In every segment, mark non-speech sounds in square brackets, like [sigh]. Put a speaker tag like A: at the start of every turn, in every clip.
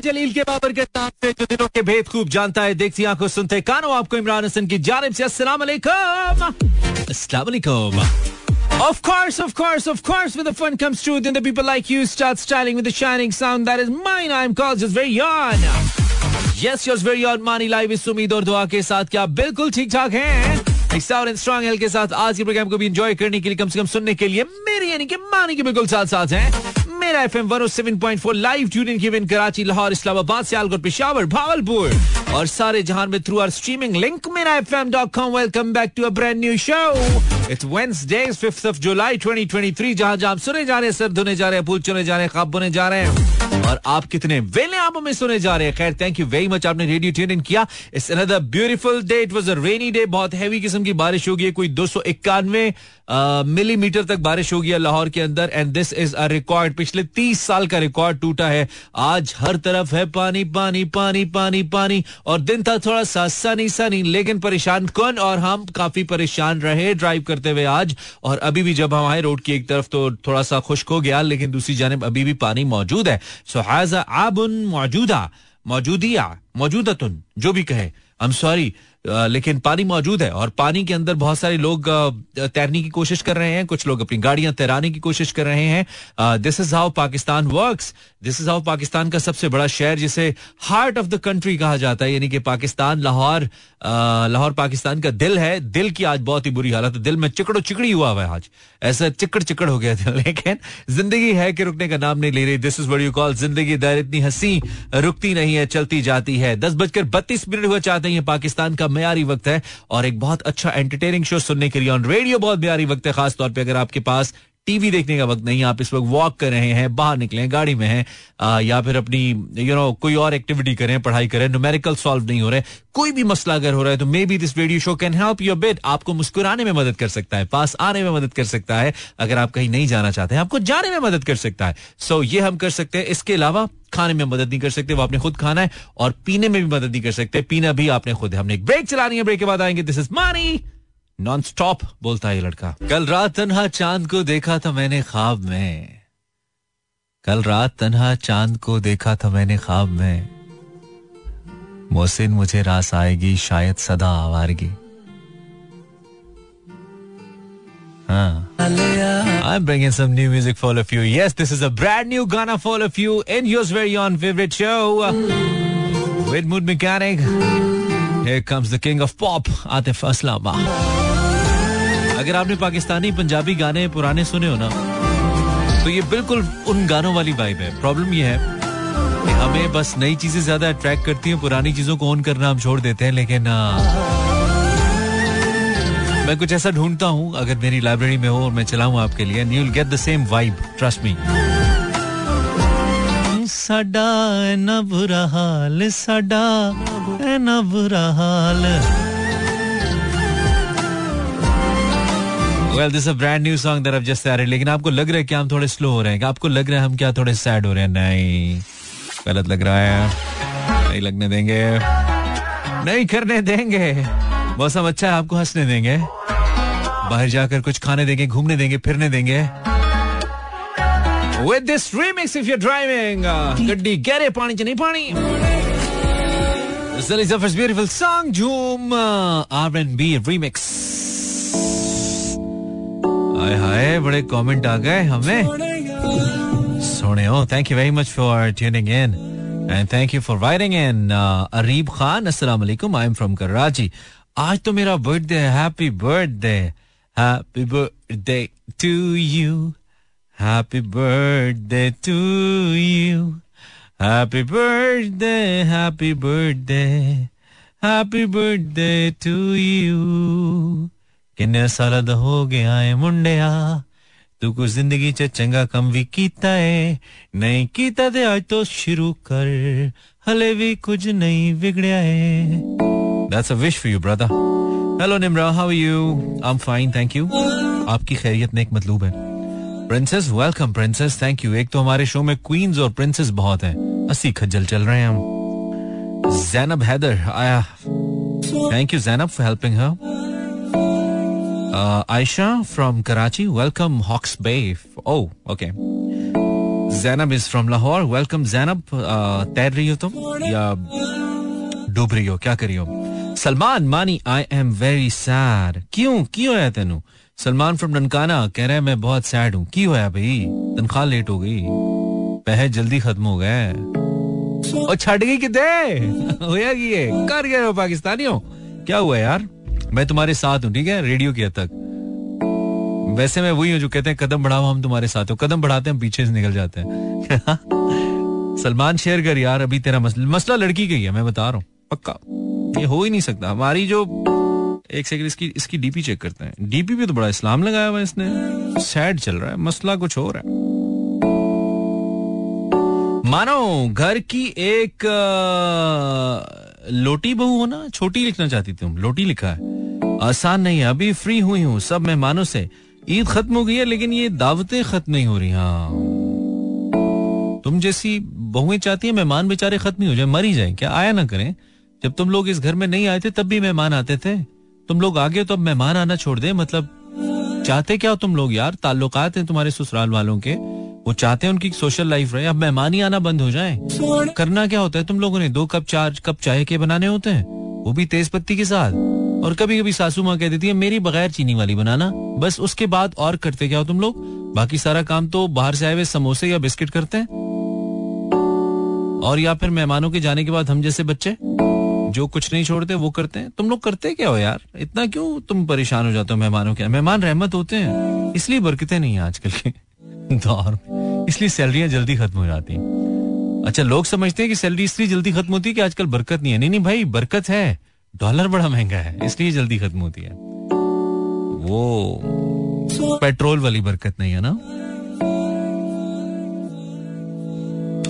A: जलील के बाबर के नाम से जो के भेद खूब जानता है देखती आँखों सुनते कानों आपको इमरान हसन की जानिब से Of course, of course, of course, when the fun comes true, then the people like you start styling with the shining sound that is mine. I'm called just very. Yes, yours very. Mani live साथ बिल्कुल ठीक ठाक हैं आज के programme को भी enjoy करने के लिए कम से कम सुनने के लिए मेरी यानी कि मानी के बिल्कुल साथ साथ हैं मेरा F M one seven point four live tuning given Karachi Lahore Islamabad Sialkot Peshawar Bahawalpur और सारे जहान में थ्रू आर स्ट्रीमिंग लिंक मेरा F M dot com welcome back to a brand new show it's Wednesday fifth of जुलाई 2023 जहाँ जहाँ सुने जा रहे हैं, सर धुने जा रहे हैं पुल चुने जा रहे हैं खाब बुने जा रहे हैं। और आप कितने वेले आप हमें सुने जा रहे हैं। खैर थैंक यू वेरी मच आपने रेडियो ट्यून इन किया। It's another beautiful day it was a rainy day बहुत हैवी किस्म की बारिश होगी। कोई दो सौ इक्यानवे मिलीमीटर तक बारिश होगी लाहौर के अंदर। And this is a record पिछले तीस साल का रिकॉर्ड टूटा है। आज हर तरफ़ है पानी पानी पानी पानी पानी। और दिन था थोड़ा सा सनी सनी लेकिन परेशान कौन? और हम काफ़ी परेशान रहे ड्राइव करते हुए आज। और अभी भी जब हम आए रोड की एक तरफ़ तो थोड़ा सा खुश्क हो गया, लेकिन दूसरी जानब अभी भी पानी मौजूद है। सो हैज़ आबुन मौजूदा मौजूदिया मौजूदतुन जो भी कहे आई एम सॉरी लेकिन पानी मौजूद है और पानी के अंदर बहुत सारे लोग तैरने की कोशिश कर रहे हैं। कुछ लोग अपनी गाड़ियाँ तैराने की कोशिश कर रहे हैं। This is how Pakistan works this is how Pakistan का सबसे बड़ा शहर, जिसे हार्ट ऑफ़ द कंट्री कहा जाता है, यानी कि पाकिस्तान, लाहौर लाहौर, पाकिस्तान का दिल है। दिल की आज बहुत ही बुरी हालत है। दिल में चिकड़ो चिकड़ी हुआ हुआ है आज। ऐसा चिकड़ चिकड़ हो गया था [laughs] लेकिन ज़िंदगी है कि रुकने का नाम नहीं ले रही। This is what you call ज़िंदगी। दर इतनी हँसी रुकती नहीं है, चलती जाती है। दस बजकर बत्तीस मिनट हुआ, चाहते हैं पाकिस्तान का म्यारी वक्त है और एक बहुत अच्छा एंटरटेनिंग शो सुनने के लिए ऑन रेडियो बहुत मयारी वक्त है, खासतौर पर अगर आपके पास टीवी देखने का वक्त नहीं आप इस वक्त वॉक कर रहे हैं बाहर निकले गाड़ी में हैं या फिर अपनी यू नो कोई और एक्टिविटी करें पढ़ाई करें न्यूमेरिकल सॉल्व नहीं हो रहे कोई भी मसला अगर हो रहा है तो maybe this radio show can help your bit आपको मुस्कुराने में मदद कर सकता है पास आने में मदद कर सकता है अगर आप कहीं नहीं जाना चाहते हैं आपको जाने में मदद कर सकता है। सो so, ये हम कर सकते हैं। इसके अलावा खाने में मदद नहीं कर सकते वो आपने खुद खाना है और पीने में भी मदद नहीं कर सकते। पीना भी आपने खुद है। हमने एक ब्रेक चलानी है ब्रेक के बाद आएँगे। दिस इज़ मानी नॉन स्टॉप बोलता है लड़का कल रात तनहा चाँद को देखा था मैंने ख्वाब में कल रात तनहा चाँद को देखा था मैंने ख्वाब में मोहसिन मुझे रास आएगी शायद सदा आवारगी I'm bringing some new music for all of you. Yes, this is a brand new Ghana for all of you in your very own favorite show with Mood Mechanic. Here comes the king of pop, Atif Aslama. अगर आपने पाकिस्तानी पंजाबी गाने पुराने सुने हो ना तो ये बिल्कुल उन गानों वाली वाइब है। प्रॉब्लम ये है कि हमें बस नई चीज़ें ज़्यादा अट्रैक्ट करती हैं, पुरानी चीज़ों को ऑन करना हम छोड़ देते हैं, लेकिन मैं कुछ ऐसा ढूंढता हूँ, अगर मेरी लाइब्रेरी में हो और मैं चलाऊं आपके लिए will get the same vibe trust मी ना बुरा साडा ना बुरा हाल well this a brand new song that just started लेकिन आपको लग रहा है कि हम थोड़े स्लो हो रहे हैं। आपको लग रहा है हम क्या थोड़े सैड हो रहे हैं? नहीं। गलत लग रहा है। नहीं लगने देंगे। नहीं करने देंगे। मौसम अच्छा है आपको हंसने देंगे। बाहर जाकर कुछ खाने देंगे घूमने देंगे फिरने देंगे। This remix, if you're driving, uh, गड्डी गहरे पानी च नहीं पानी। This is first beautiful song, Joom uh, R&B remix. हाय हाय, बड़े कमेंट आ गए हमें। सोने हो thank you very much for tuning in and thank you for writing in Areeb Khan अस्सलाम वालेकुम आई एम फ्रॉम कराची आज तो मेरा बर्थडे है happy birthday happy birthday to you happy birthday to you happy birthday happy birthday happy birthday to you किन्ने साल दा हो गया है मुंडिया तू कुछ ज़िंदगी च चंगा कम भी कीता है नहीं कीता ते आज तो शुरू कर हले भी कुछ नहीं बिगड़या है That's a wish for you, brother. Hello, Nimra. How are you? I'm fine, thank you. आपकी खैरियत नेक मतलूब है princess welcome princess thank you एक तो हमारे शो में क्वींस और प्रिंसेस बहुत हैं अस्सी खज्जल चल रहे हैं हम जैनब हैदर आया thank you Zainab for helping her Aisha from Karachi, welcome Hawks Bay. Oh, okay. Zainab is from Lahore welcome Zainab तैर रही हो तुम या डूब रही हो? क्या करी हो? सलमान मानी आई एम वेरी सैड क्यों? क्यों है तेनू? सलमान फ्रॉम ननकाना कह रहा है मैं बहुत सैड हूँ. क्यों है भाई? तनख्वाह लेट हो गई। पैसे जल्दी खत्म हो गए। और छट गई कितने? [laughs] होया कि ये कर गए हो पाकिस्तानियों? क्या हुआ यार? मैं तुम्हारे साथ हूँ, ठीक है? रेडियो की तक। वैसे मैं वही हूँ जो कहते हैं, कदम बढ़ाओ, हम तुम्हारे साथ हो। कदम बढ़ाते हैं पीछे से निकल जाते हैं। [laughs] सलमान शेयर कर, यार, अभी तेरा मसला मसला लड़की का ही है, मैं बता रहा हूँ। पक्का। ये हो ही नहीं सकता। हमारी जो एक सेकंड इसकी इसकी डीपी चेक करते हैं। डीपी भी तो बड़ा इस्लाम लगाया हुआ इसने। सैड चल रहा है, मसला कुछ और है। मानो, घर की एक लोटी बहू हो ना, छोटी लिखना चाहती थी तुम लोटी लिखा है। आसान नहीं है। अभी फ्री हुई हूँ सब मेहमानों से। ईद खत्म हो गई है लेकिन ये दावतें खत्म नहीं हो रही हाँ। तुम जैसी बहुएँ चाहती है मेहमान बेचारे खत्म नहीं हो जाए मर ही जाए। क्या आया ना करें? जब तुम लोग इस घर में नहीं आए थे तब भी मेहमान आते थे। तुम लोग आगे तो अब मेहमान आना छोड़ दे मतलब चाहते क्या हो तुम लोग यार? ताल्लुकात हैं तुम्हारे ससुराल वालों के। वो चाहते हैं उनकी सोशल लाइफ रहे। अब मेहमान ही आना बंद हो जाए। करना क्या होता है? तुम लोगों ने दो कप चार कप चाय के बनाने होते हैं। वो भी तेज पत्ती के साथ। और कभी कभी सासू माँ कह देती है, मेरी बगैर चीनी वाली बनाना, बस उसके बाद और करते क्या हो तुम लोग? बाकी सारा काम तो बाहर से आए हुए समोसे या बिस्किट करते हैं? और या फिर मेहमानों के जाने के बाद हम जैसे बच्चे, जो कुछ नहीं छोड़ते, वो करते हैं। तुम लोग करते क्या हो यार? इतना क्यों तुम परेशान हो जाते हो मेहमानों के? मेहमान रहमत होते हैं, इसलिए बरकते नहीं है आजकल के [laughs] दौर में। इसलिए सैलरियाँ जल्दी खत्म हो जाती हैं। अच्छा लोग समझते हैं कि सैलरी इसलिए जल्दी खत्म होती है कि आजकल बरकत नहीं है। नहीं नहीं भाई, बरकत है। डॉलर बड़ा महँगा है इसलिए जल्दी खत्म होती है। वो पेट्रोल वाली बरकत नहीं है ना?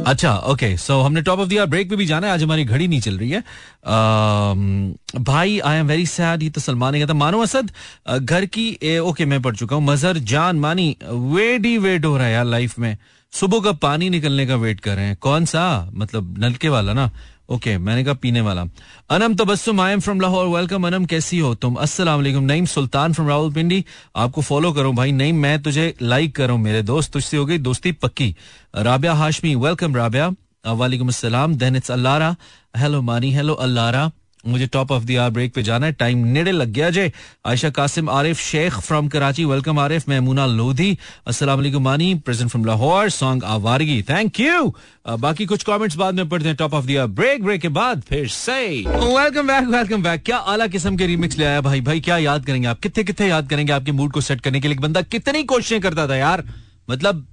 A: अच्छा ओके सो हमने टॉप ऑफ़ दिया ब्रेक पे भी जाना है आज हमारी घड़ी नहीं चल रही है। Uh, भाई आई एम वेरी सैड ये तो सलमान कहता मानो असद घर की ओके मैं पढ़ चुका हूँ। मजहर जान मानी वेट ही वेट हो रहा है यार लाइफ में। सुबह का पानी निकलने का वेट कर रहे हैं। कौन सा? मतलब नलके वाला ना। ओके मैंने कहा पीने वाला। Anam Tabassum I am from Lahore welcome Anam, कैसी हो तुम? अस्सलाम वालेकुम। नईम सुल्तान फ्रॉम रावलपिंडी। आपको फॉलो करो भाई? नईम, मैं तुझे लाइक करूँ। मेरे दोस्त तुझसे हो गई दोस्ती पक्की। राबिया हाशमी वेलकम राबिया। वालेकुम अस्सलाम। Then it's Allara hello Mani hello Allara मुझे top of the hour break पे जाना है। टाइम नेड़े लग गया जे आयशा कासिम, आरिफ शेख फ्रॉम कराची। वेलकम आरिफ महमूना लोधी। अस्सलाम वालेकुम Mani present from Lahore song Awargi. Thank you बाकी कुछ कमेंट्स बाद में पढ़ते हैं। Top of the break break के बाद फिर से। वेलकम बैक वेलकम बैक क्या आला किस्म के रिमिक्स ले आया भाई? भाई, क्या याद करेंगे आप? कितने कितने याद करेंगे आपके मूड को सेट करने के लिए? बंदा कितनी कोशिशें करता था यार। मतलब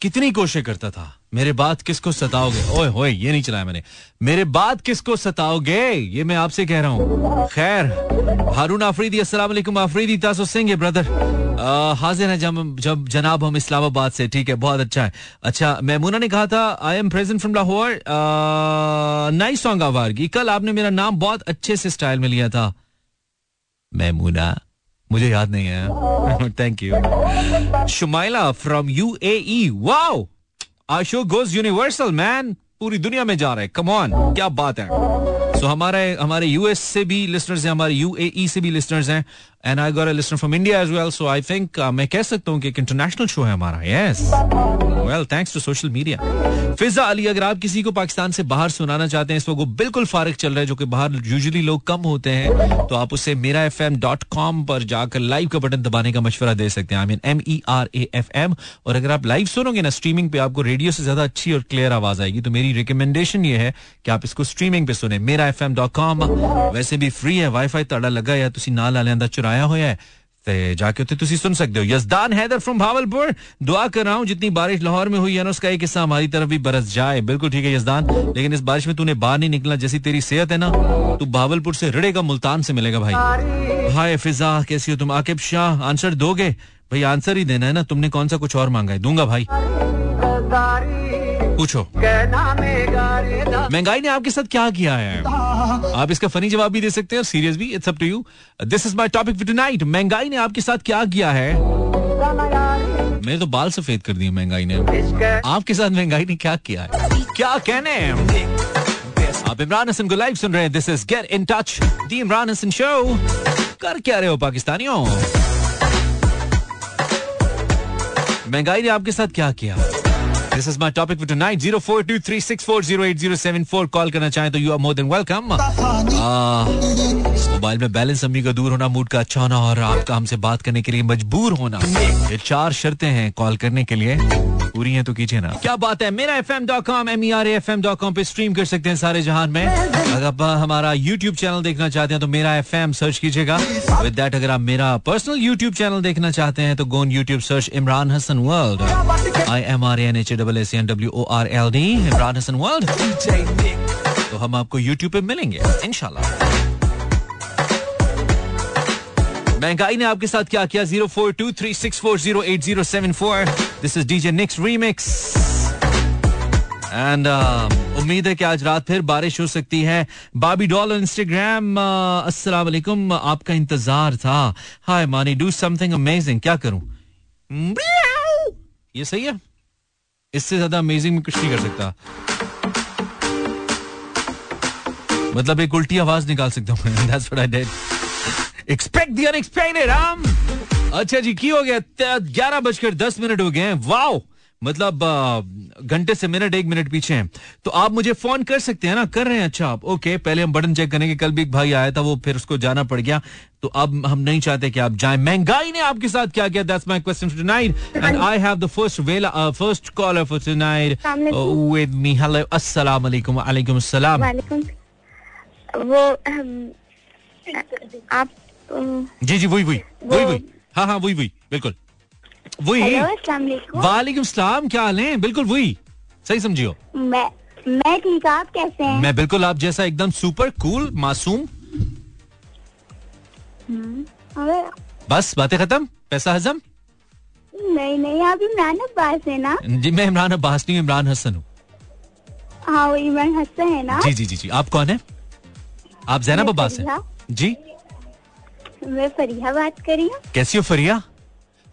A: कितनी कोशिशें करता था? मेरे बात किसको सताओगे? ओए होए ये नहीं चलाया मैंने। मेरे बात किसको सताओगे? ये मैं आपसे कह रहा हूँ। खैर, हारून आफरीदी, अस्सलाम वालेकुम आफरीदी, तासो सिंह है, ब्रदर। हाजिर है जब जब जनाब हम इस्लामाबाद से, ठीक है, बहुत अच्छा है। अच्छा मैमूना ने कहा था I am present from Lahore nice song Awargi. कल आपने मेरा नाम बहुत अच्छे से स्टाइल में लिया था। मैमूना मुझे याद नहीं है। Thank you Shumaila from U A wow आशो गोज यूनिवर्सल मैन पूरी दुनिया में जा रहे कम ऑन क्या बात है। सो so, हमारे हमारे यूएस से भी लिस्टर्स हैं हमारे यूएई से भी लिस्टर्स हैं। And I got a listener from India as well so I think मैं कह सकता हूँ कि एक इंटरनेशनल शो है हमारा. Yes well thanks to social media Fiza Ali अगर आप किसी को पाकिस्तान से बाहर सुनाना चाहते हैं, इस वक्त वो बिल्कुल फारग चल रहा है, जो कि बाहर यूजली लोग कम होते हैं तो आप उसे मेरा एफ़ एम डॉट कॉम पर जाकर लाइव का बटन दबाने का मशवरा दे सकते हैं. I mean M E R A F M और अगर आप लाइव सुनोगे ना स्ट्रीमिंग पे आपको रेडियो से ज़्यादा अच्छी और क्लियर आवाज़ आएगी. तो मेरी रिकमेंडेशन ये है कि आप इसको स्ट्रीमिंग पे सुने. मेरा एफ़ एम डॉट कॉम वैसे भी फ्री है वाई फाई तड़ा लगा या तो तुम नाल आलियांदा चुराया ਚੁਰਾਇਆ ਹੋਇਆ ਹੈ ते जाके उत्ते तुसी सुन सकते हो यजदान हैदर फ्रॉम भावलपुर दुआ कर रहा हूँ जितनी बारिश लाहौर में हुई है ना उसका एक हिस्सा हमारी तरफ भी बरस जाए बिल्कुल ठीक है यजदान लेकिन इस बारिश में तूने बाहर नहीं निकला जैसी तेरी सेहत है ना तू भावलपुर से रड़ेगा मुल्तान से मिलेगा भाई हाय फिजा कैसी हो तुम आकिब शाह आंसर दोगे भाई आंसर ही देना है ना तुमने कौन सा कुछ और मांगा है दूंगा भाई पूछो। महँगाई ने आपके साथ क्या किया है? आप इसका फनी जवाब भी दे सकते हैं सीरियस भी it's up to you this is my topic for tonight महँगाई ने आपके साथ क्या किया है? मेरे तो बाल सफ़ेद कर दिए महँगाई ने। आपके साथ महँगाई ने क्या किया है? क्या कहने आप इमरान हसन को लाइव सुन रहे हैं। This is gate in touch the Imran Hasan show कर क्या रहे हो पाकिस्तानियों? महँगाई ने आपके साथ क्या किया? This is my topic for tonight zero four two three six four zero eight zero seven four call करना चाहें तो you are more than welcome mobile में बैलेंस अम्मी का दूर होना मूड का अच्छा होना और आपका हमसे बात करने के लिए मजबूर होना। ये चार शर्तें हैं कॉल करने के लिए। पूरी हैं तो कीजिए ना। क्या बात है? मेरा F M dot com M E are F M dot com पे स्ट्रीम कर सकते हैं सारे जहान में। अगर आप हमारा यूट्यूब चैनल देखना चाहते हैं तो मेरा एफ़ एम सर्च कीजिएगा। विद दैट अगर आप मेरा पर्सनल यूट्यूब चैनल देखना चाहते हैं तो go on YouTube search Imran Hasan world I am R N H double S N W O R L D Imran Hasan world तो हम आपको यूट्यूब पे मिलेंगे इनशाला महँगाई ने आपके साथ क्या किया? Zero four two three six four zero eight zero seven four. This is DJ Nix remix and उम्मीद है कि आज रात फिर बारिश हो सकती है। बाबी डॉल इंस्टाग्राम अस्सलाम वालेकुम। आपका इंतज़ार था। हाय मानी डू समथिंग अमेजिंग क्या करूँ? ये सही है? इससे ज़्यादा अमेजिंग में कुछ नहीं कर सकता। मतलब एक उल्टी आवाज़ निकाल सकता हूँ I did expect the unexpected Ram. अच्छा जी, की हो गया? ग्यारह बजकर दस मिनट हो गए वाओ मतलब घंटे से मिनट एक मिनट पीछे हैं। तो आप मुझे फ़ोन कर सकते हैं ना? कर रहे हैं? अच्छा आप ओके पहले हम बटन चेक करेंगे कल भी एक भाई आया था वो फिर उसको जाना पड़ गया। तो अब हम नहीं चाहते कि आप जाएँ। महँगाई ने आपके साथ क्या किया? That's my question for tonight and I have the first वेला first caller for tonight with me hello अस्सलाम वालेकुम वालेकुम अस्सलाम
B: वालेकुम वो आप
A: जी जी वही वही वही वही। हाँ हाँ वही वही बिल्कुल। वही। वालेकुम। सलाम क्या हाल है? बिल्कुल वही। सही समझियो।
B: मैं मैं ठीक आप कैसे हैं?
A: मैं बिल्कुल आप जैसा एकदम सुपर कूल मासूम।
B: हम्म,
A: बस बातें खत्म? पैसा हजम?
B: नहीं नहीं आप इमरान अब्बास है ना?
A: जी मैं इमरान अब्बास नहीं इमरान हसन हूँ।
B: हाँ वो इमरान हसन है ना?
A: जी जी जी जी। आप कौन है? आप जैनब अब्बास हैं? जी।
B: मैं फरिया बात कर रही हूँ।
A: कैसी हो फरिया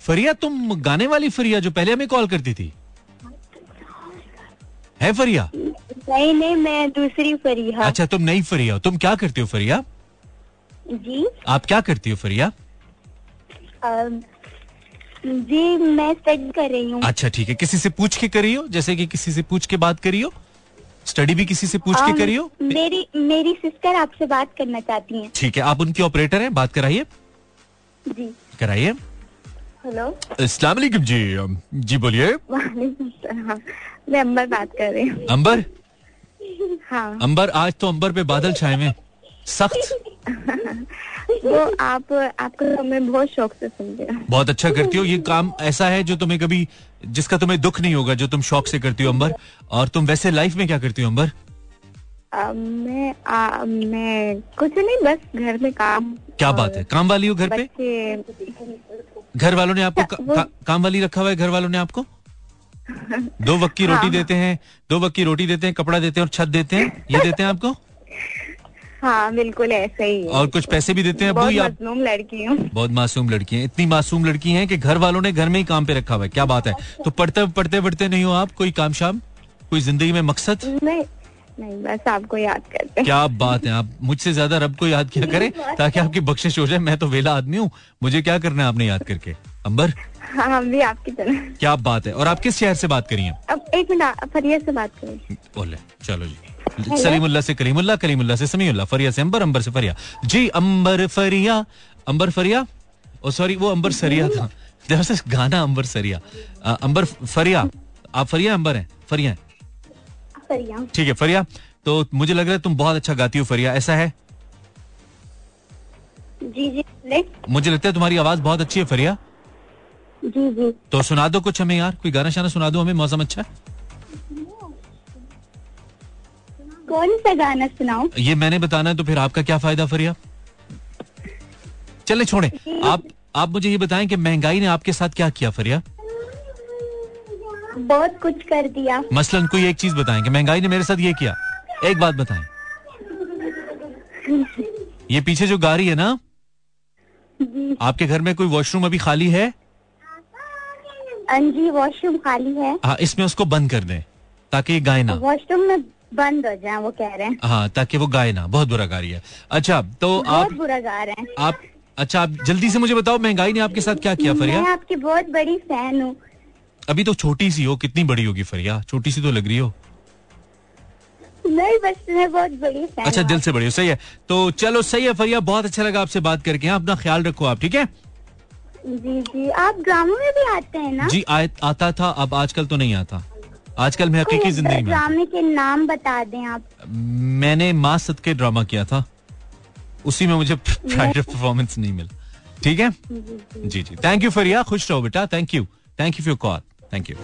A: फरिया तुम गाने वाली फरिया जो पहले हमें कॉल करती थी? है फरिया?
B: नहीं नहीं मैं दूसरी फरिया।
A: अच्छा तुम नई फरिया हो। तुम क्या करती हो फरिया?
B: जी।
A: आप क्या करती हो फरिया?
B: जी मैं स्टडी कर रही हूँ।
A: अच्छा ठीक है। किसी से पूछ के करी हो? जैसे कि किसी से पूछ के बात करी हो? स्टडी भी किसी से पूछ के करी हो?
B: मेरी मेरी सिस्टर आपसे बात करना चाहती हैं।
A: ठीक है आप उनकी ऑपरेटर हैं? बात कराइए।
B: जी।
A: कराइए।
B: हेलो।
A: अस्सलाम वालेकुम जी। जी बोलिए।
B: मैं अंबर बात कर रही हूँ।
A: अंबर?
B: हाँ।
A: अंबर आज तो अंबर पे बादल छाए हुए सख्त।
B: वो आप आपको तो मैं बहुत शौक से सुनती हूँ।
A: बहुत अच्छा करती हो। ये काम ऐसा है जो तुम्हें कभी जिसका तुम्हें दुख नहीं होगा जो तुम शौक से करती हो अंबर। और तुम वैसे लाइफ में क्या करती हो अंबर?
B: आ, मैं आ, मैं कुछ नहीं बस घर में काम
A: क्या बात है? काम वाली हो घर पे? घर वालों ने आपको का, का, काम वाली रखा हुआ है घर वालों ने आपको? [laughs] दो वक्त की रोटी हाँ। देते हैं दो वक्त की रोटी देते हैं कपड़ा देते हैं और छत देते हैं ये देते हैं आपको?
B: हाँ बिल्कुल ऐसा ही
A: और कुछ पैसे भी देते हैं
B: बहुत मासूम लड़की हूँ।
A: बहुत मासूम लड़की है इतनी मासूम लड़की है कि घर वालों ने घर में ही काम पे रखा हुआ है क्या बात है? तो पढ़ते पढ़ते पढ़ते नहीं हो आप कोई काम शाम कोई ज़िंदगी में मकसद?
B: नहीं नहीं बस आपको याद करते
A: क्या बात है आप मुझसे ज़्यादा रब को याद किया करें [laughs] ताकि आपकी बख्शिश हो जाए मैं तो वेला आदमी हूँ मुझे क्या करना है आपने याद करके? अंबर?
B: हाँ हम भी आपकी तरह।
A: क्या बात है और आप किस शहर से बात करिए
B: अब एक मिनट फरिया से बात करें।
A: बोले चलो जी। सलीमुल्ला से कलीमुल्ला कलीमुल्ला से समीउल्ला फरिया से अंबर अंबर से फरिया। जी अंबर फरिया अंबर फरिया? ओ सॉरी वो अंबर सरिया था। [laughs] गाना अंबर सरिया। अंबर फरिया आप फरिया अंबर हैं? फरिया
B: फरिया।
A: ठीक है फरिया। तो मुझे लग रहा है तुम बहुत अच्छा गाती हो फरिया। ऐसा है?
B: जी जी
A: मुझे लगता है तुम्हारी आवाज़ बहुत अच्छी है फरिया।
B: जी जी।
A: तो सुना दो कुछ हमें यार कोई गाना शाना सुना दो हमें मौसम अच्छा
B: कौन सा गाना सुनाओ
A: ये मैंने बताना है तो फिर आपका क्या फ़ायदा फरिया? चले छोड़े। आप आप मुझे ये बताएँ कि महँगाई ने आपके साथ क्या किया फरिया?
B: बहुत कुछ कर दिया।
A: मसलन कोई एक चीज़ बताएँ कि महँगाई ने मेरे साथ ये किया। एक बात बताएँ। ये पीछे जो गाड़ी है ना आपके घर में कोई वॉशरूम अभी खाली है?
B: हाँ जी वॉशरूम खाली है।
A: हाँ इसमें उसको बंद कर दें ताकि ये गाय ना
B: वॉशरूम में बंद हो जाए वो कह रहे हैं।
A: हाँ ताकि वो गाय ना बहुत बुरा गा रही है। अच्छा तो
B: बहुत बुरा गा रहे हैं।
A: आप अच्छा आप जल्दी से मुझे बताओ महँगाई ने आपके साथ क्या किया फरिया
B: मैं आपकी बहुत बड़ी फ़ैन हूँ।
A: अभी तो छोटी सी हो कितनी बड़ी होगी फरिया? छोटी सी तो लग रही हो।
C: नहीं बस मैं बहुत बड़ी
A: अच्छा दिल से बड़ी हो सही है। तो चलो सही है फरिया बहुत अच्छा लगा आपसे बात करके। हाँ, अपना ख्याल रखो आप ठीक है?
C: जी जी। आप ड्रामों में भी आते हैं ना?
A: जी आय, आता था अब आजकल तो नहीं आता। आजकल मैं हकीकी ज़िंदगी में
C: ड्रामे के नाम बता दें आप।
A: मैंने माँ सदके ड्रामा किया था। उसी में मुझे [laughs] [laughs] प्राइड परफॉर्मेंस नहीं मिला। ठीक है? जी जी। Thank you Faria. खुश रहो बेटा। Thank you thank you for call thank you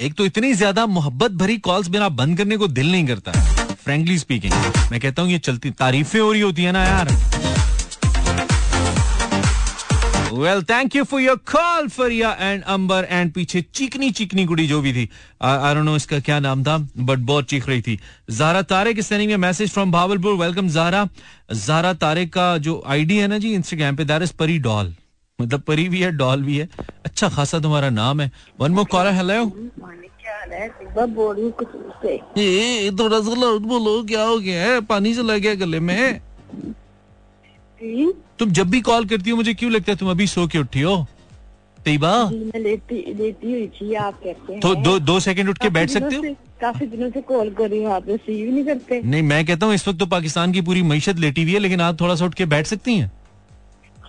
A: एक तो इतनी ज़्यादा मोहब्बत भरी कॉल्स मेरा बंद करने को दिल नहीं करता फ्रेंकली स्पीकिंग मैं कहता हूँ, ये चलती, तारीफें हो रही होती है ना यार। Well thank you for your call Faria and Ambar and पीछे चीकनी चीकनी गुड़ी जो भी थी। आई डोंट नो इसका क्या नाम था बट बहुत चीख रही थी। जारा तारे की sending message from Bahawalpur. Welcome Zara. Zara Tare का जो आईडी है ना जी इंस्टाग्राम पे दैट इज़ परी डॉल मतलब परी भी है डॉल भी है। अच्छा खासा तुम्हारा नाम है। वन मोर कॉलर हेलो थोड़ा सा लाउड बोलो क्या हो गया है? पानी चला गया गले में। तुम जब भी कॉल करती हो मुझे क्यों लगता है तुम अभी सो के उठी हो? तैयबा
C: लेटी लेटी हुई थी आप कहते हैं
A: तो दो दो सेकंड उठ के बैठ सकते हो?
C: काफ़ी दिनों से कॉल कर रही हूँ आप रिसीव नहीं करते।
A: नहीं मैं कहता हूँ इस वक्त तो पाकिस्तान की पूरी मीशत लेटी हुई है लेकिन आप थोड़ा सा उठ के बैठ सकती हैं।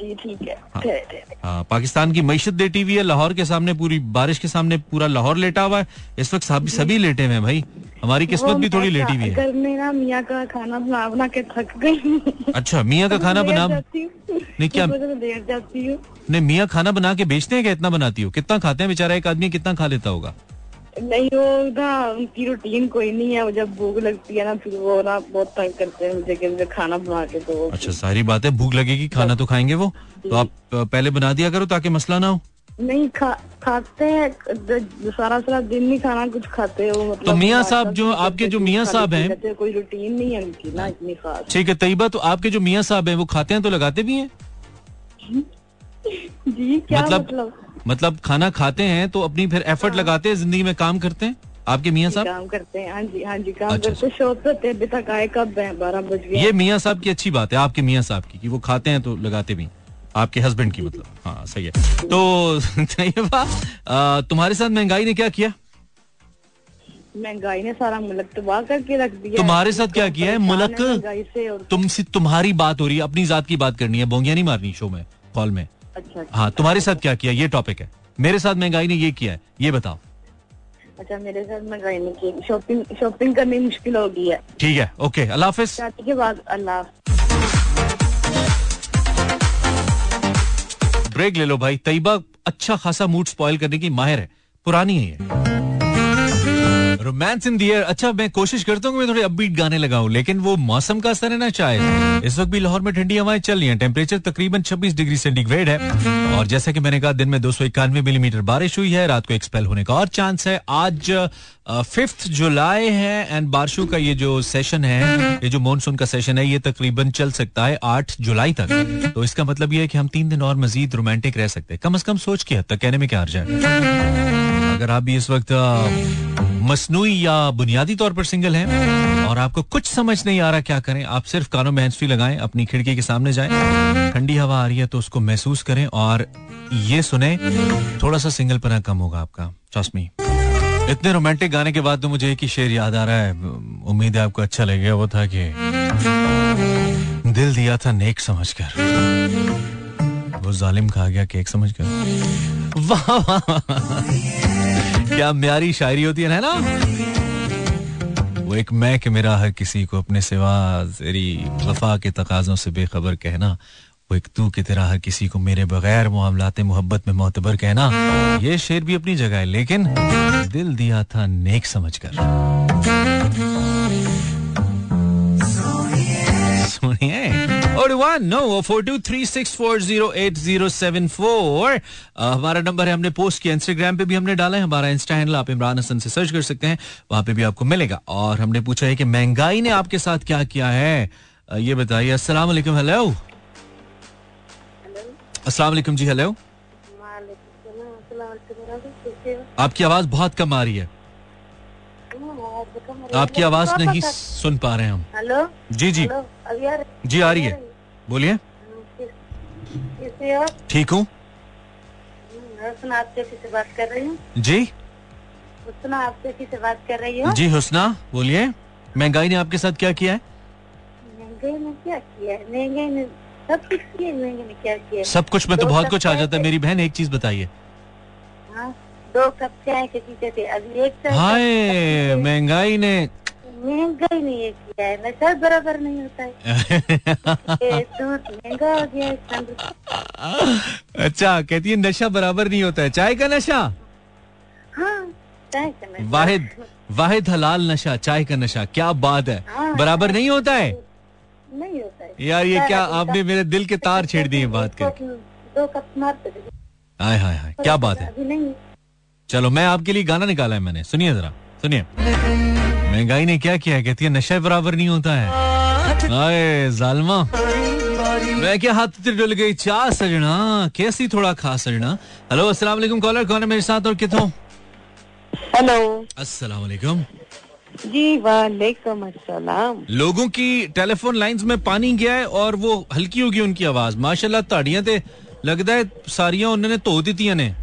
C: जी ठीक है। ठहरे।
A: हाँ, पाकिस्तान की मीशत लेटी हुई है लाहौर के सामने पूरी बारिश के सामने पूरा लाहौर लेटा हुआ है। इस वक्त सभी सभी लेटे हुए हैं भाई। हमारी किस्मत भी थोड़ी लेटी हुई है।
C: घर में ना मियाँ का खाना बना बना के थक गई
A: अच्छा मियाँ का खाना बना नहीं, क्या-
C: इस देर जाती हूँ।
A: नहीं मियाँ खाना बना के बेचते हैं क्या? इतना बनाती हो? कितना खाते हैं बेचारा? एक आदमी कितना खा लेता होगा?
C: नहीं वो ना उनकी रूटीन कोई नहीं है जब भूख लगती है ना फिर वो ना बहुत तंग करते हैं मुझे कि मुझे खाना बना के दो।
A: अच्छा सारी बात है भूख लगेगी खाना तो खाएँगे वो? तो आप पहले बना दिया करो ताकि मसला ना हो?
C: नहीं खा खाते हैं सारा सारा दिन नहीं खाना कुछ खाते हो मतलब
A: तो मियाँ साहब जो आपके जो मियाँ साहब हैं-
C: कोई रूटीन नहीं है उनकी ना इतनी खास।
A: ठीक है तैयबा तो आपके जो मियाँ साहब हैं वो खाते हैं तो लगाते भी हैं?
C: जी क्या
A: मतलब-
C: मतलब,
A: खाना खाते हैं तो अपनी फिर एफर्ट लगाते हैं ज़िंदगी में काम करते हैं? आपके मियाँ साहब?
C: काम करते हैं हाँ जी हाँ जी काम
A: अच्छा,
C: करते थे अभी तक आए कब है बारह बज गए
A: ये मियाँ साहब की अच्छी बात है आपके मियाँ साहब की कि वो खाते हैं तो लगाते भी आपके हस्बैंड की मतलब हाँ सही है। तो [laughs] तुम्हारे साथ महँगाई ने क्या किया?
C: महँगाई ने सारा मुल्क तबाह करके रख दिया
A: तुम्हारे साथ क्या किया है? मुल्क तुमसे तुम्हारी बात हो रही है अपनी जात की बात करनी है बोंगिया नहीं मारनी शो में कॉल में।
C: अच्छा
A: हाँ तुम्हारे साथ क्या किया? ये टॉपिक है। मेरे साथ महँगाई ने ये किया है। ये बताओ।
C: अच्छा मेरे साथ महँगाई ने की शॉपिंग शॉपिंग करनी मुश्किल हो गई है।
A: ठीक है ओके अल्लाह हाफिज।
C: के बाद अल्लाह
A: ब्रेक ले लो भाई। तैयबा अच्छा खासा मूड स्पॉइल करने की माहिर है। पुरानी है ये। रोमांस इन दियर अच्छा मैं कोशिश करता हूँ मैं थोड़े अपबीट गाने लगाऊँ, लेकिन वो मौसम का असर है ना शायद इस वक्त भी लाहौर में ठंडी हवाएँ चल रही हैं। टेम्परेचर तकरीबन 26 डिग्री सेंटीग्रेड है। और जैसा कि मैंने कहा, दिन में दो सौ इक्यानवे मिलीमीटर बारिश हुई है, रात को एक्सपेल होने का और चांस है। आज फिफ्थ जुलाई है एंड बारिशों का ये जो सेशन है, ये जो मानसून का सेशन है, ये तकरीबन चल सकता है आठ जुलाई तक। तो इसका मतलब ये है कि हम तीन दिन और मजीद रोमांटिक रह सकते हैं। कम अज कम सोच के हद तक कहने में क्या अर्ज़ है? अगर आप भी इस वक्त मसनूई या बुनियादी तौर पर सिंगल हैं और आपको कुछ समझ नहीं आ रहा क्या करें, आप सिर्फ़ कानों में हैंड्स लगाएँ, अपनी खिड़की के सामने जाएँ, ठंडी हवा आ रही है तो उसको महसूस करें और ये सुने थोड़ा सा सिंगल पना कम होगा आपका ट्रस्ट मी इतने रोमांटिक गाने के बाद तो मुझे एक ही शेर याद आ रहा है, उम्मीद है आपको अच्छा लगेगा, वो था कि दिल दिया था नेक समझकर। वो जालिम खा गया, केक समझकर। वाह वाह। क्या म्यारी शायरी होती है ना? वो एक मैं कि मेरा हर किसी को अपने सिवा तेरी वफा के तकाजों से बेखबर कहना। वो एक तू की तेरा हर किसी को मेरे बगैर मामलाते मोहब्बत में मोतबर कहना। ये शेर भी अपनी जगह है, लेकिन दिल दिया था नेक समझकर। सुनिए और one no four two three six four zero eight zero seven four. हमारा नंबर है हमने पोस्ट किया इंस्टाग्राम पे भी हमने डाला है हमारा इंस्टा हैंडल आप इमरान हसन से सर्च कर सकते हैं वहाँ पे भी आपको मिलेगा। और हमने पूछा है कि महँगाई ने आपके साथ क्या किया है? ये बताइए अस्सलाम वालेकुम हेलो अस्सलाम वालेकुम जी हेलो आपकी आवाज़ बहुत कम आ रही है। आपकी आवाज़ नहीं सुन पा रहे हैं हम।
C: हेलो
A: जी जी। जी आ रही है। बोलिए। ठीक हूँ।
C: हुस्ना आप जैसी से बात कर रही हूँ।
A: जी।
C: हुस्ना आप जैसी से बात कर रही हूँ?
A: जी हुसना बोलिए। महँगाई ने आपके साथ क्या किया है?
C: महँगाई ने क्या किया है? महँगाई ने सब कुछ किया महँगाई ने क्या किया
A: सब कुछ में तो बहुत कुछ आ जाता है। मेरी बहन एक चीज़ बताइए।
C: हाँ, दो कप चाय के पीते थे। अभी एक
A: हाय महँगाई ने
C: महँगाई ने ये किया है। नशा बराबर नहीं होता है। [laughs] दूध महँगा हो गया है
A: अच्छा कहती है नशा बराबर नहीं होता है। चाय का नशा?
C: हाँ चाय का नशा।
A: वाहिद वाहिद हलाल नशा चाय का नशा क्या बात है।
C: हाँ,
A: बराबर नहीं होता है?
C: नहीं होता है।
A: यार ये क्या आपने मेरे दिल के तार छेड़ दिए बात
C: दो कप मारते
A: हाय हाय हाय क्या बात है।
C: नहीं।
A: चलो मैं आपके लिए गाना निकाला है मैंने। सुनिए जरा। सुनिए। महँगाई ने क्या किया कहती है नशा बराबर नहीं होता है। आए जालमा। मैं क्या हाथ तिर डुल गई? चार सजना? कैसी थोड़ा खा सजना? हेलो अस्सलाम वालेकुम कॉलर कौन है मेरे साथ और कितो?
C: हेलो।
A: अस्सलाम वालेकुम
C: जी वालेकुम अस्सलाम।
A: लोगों की टेलीफोन लाइंस में पानी गया है और वो हल्की होगी उनकी आवाज़। माशाल्लाह ताड़ियाँ थे लगता है सारियाँ उन्होंने धो दी ने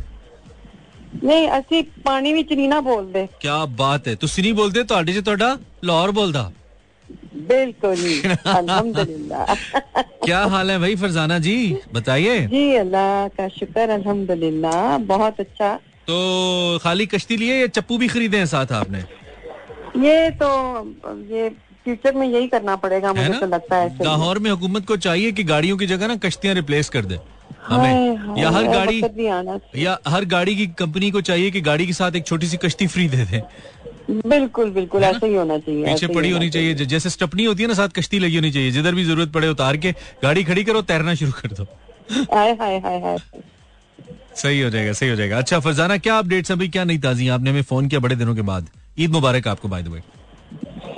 C: ਨਹੀਂ ਅਸੀਂ ਪਾਣੀ ਵਿੱਚ ਨਹੀਂ ਨਾ ਬੋਲਦੇ
A: क्या बात है ਤੁਸੀਂ ਨਹੀਂ ਬੋਲਦੇ ਤੁਹਾਡੇ ਚ ਤੁਹਾਡਾ ਲਾਹੌਰ ਬੋਲਦਾ
C: बिल्कुल ही [laughs] अल्हम्दुलिल्लाह
A: क्या हाल है भाई फरजाना जी बताइए
C: जी अल्लाह का शुक्र अल्हम्दुलिल्लाह बहुत अच्छा
A: तो खाली कश्ती लिए या चप्पू भी खरीदे हैं साथ आपने
C: ये तो ये फ्यूचर में यही करना पड़ेगा
A: है
C: मुझे
A: ना
C: तो लगता है ऐसे ही।
A: लाहौर में हुकूमत को चाहिए कि गाड़ियों की जगह ना कश्तियां रिप्लेस कर दे
C: हाय,
A: हमें। या हर गाड़ी। या हर गाड़ी की कंपनी को चाहिए कि गाड़ी के साथ एक छोटी सी कश्ती फ्री दे दे।
C: बिल्कुल बिल्कुल ऐसा ही होना चाहिए
A: पीछे पड़ी
C: होनी
A: चाहिए। जैसे स्टपनी होती है ना साथ कश्ती लगी होनी चाहिए। जिधर भी ज़रूरत पड़े उतार के गाड़ी खड़ी करो तैरना शुरू कर दो।
C: हाय हाय हाय हाय।
A: सही हो जाएगा सही हो जाएगा। अच्छा फरजाना क्या अपडेट्स अभी क्या नहीं ताजी आपने हमें फ़ोन किया बड़े दिनों के बाद। ईद मुबारक आपको बाय द वे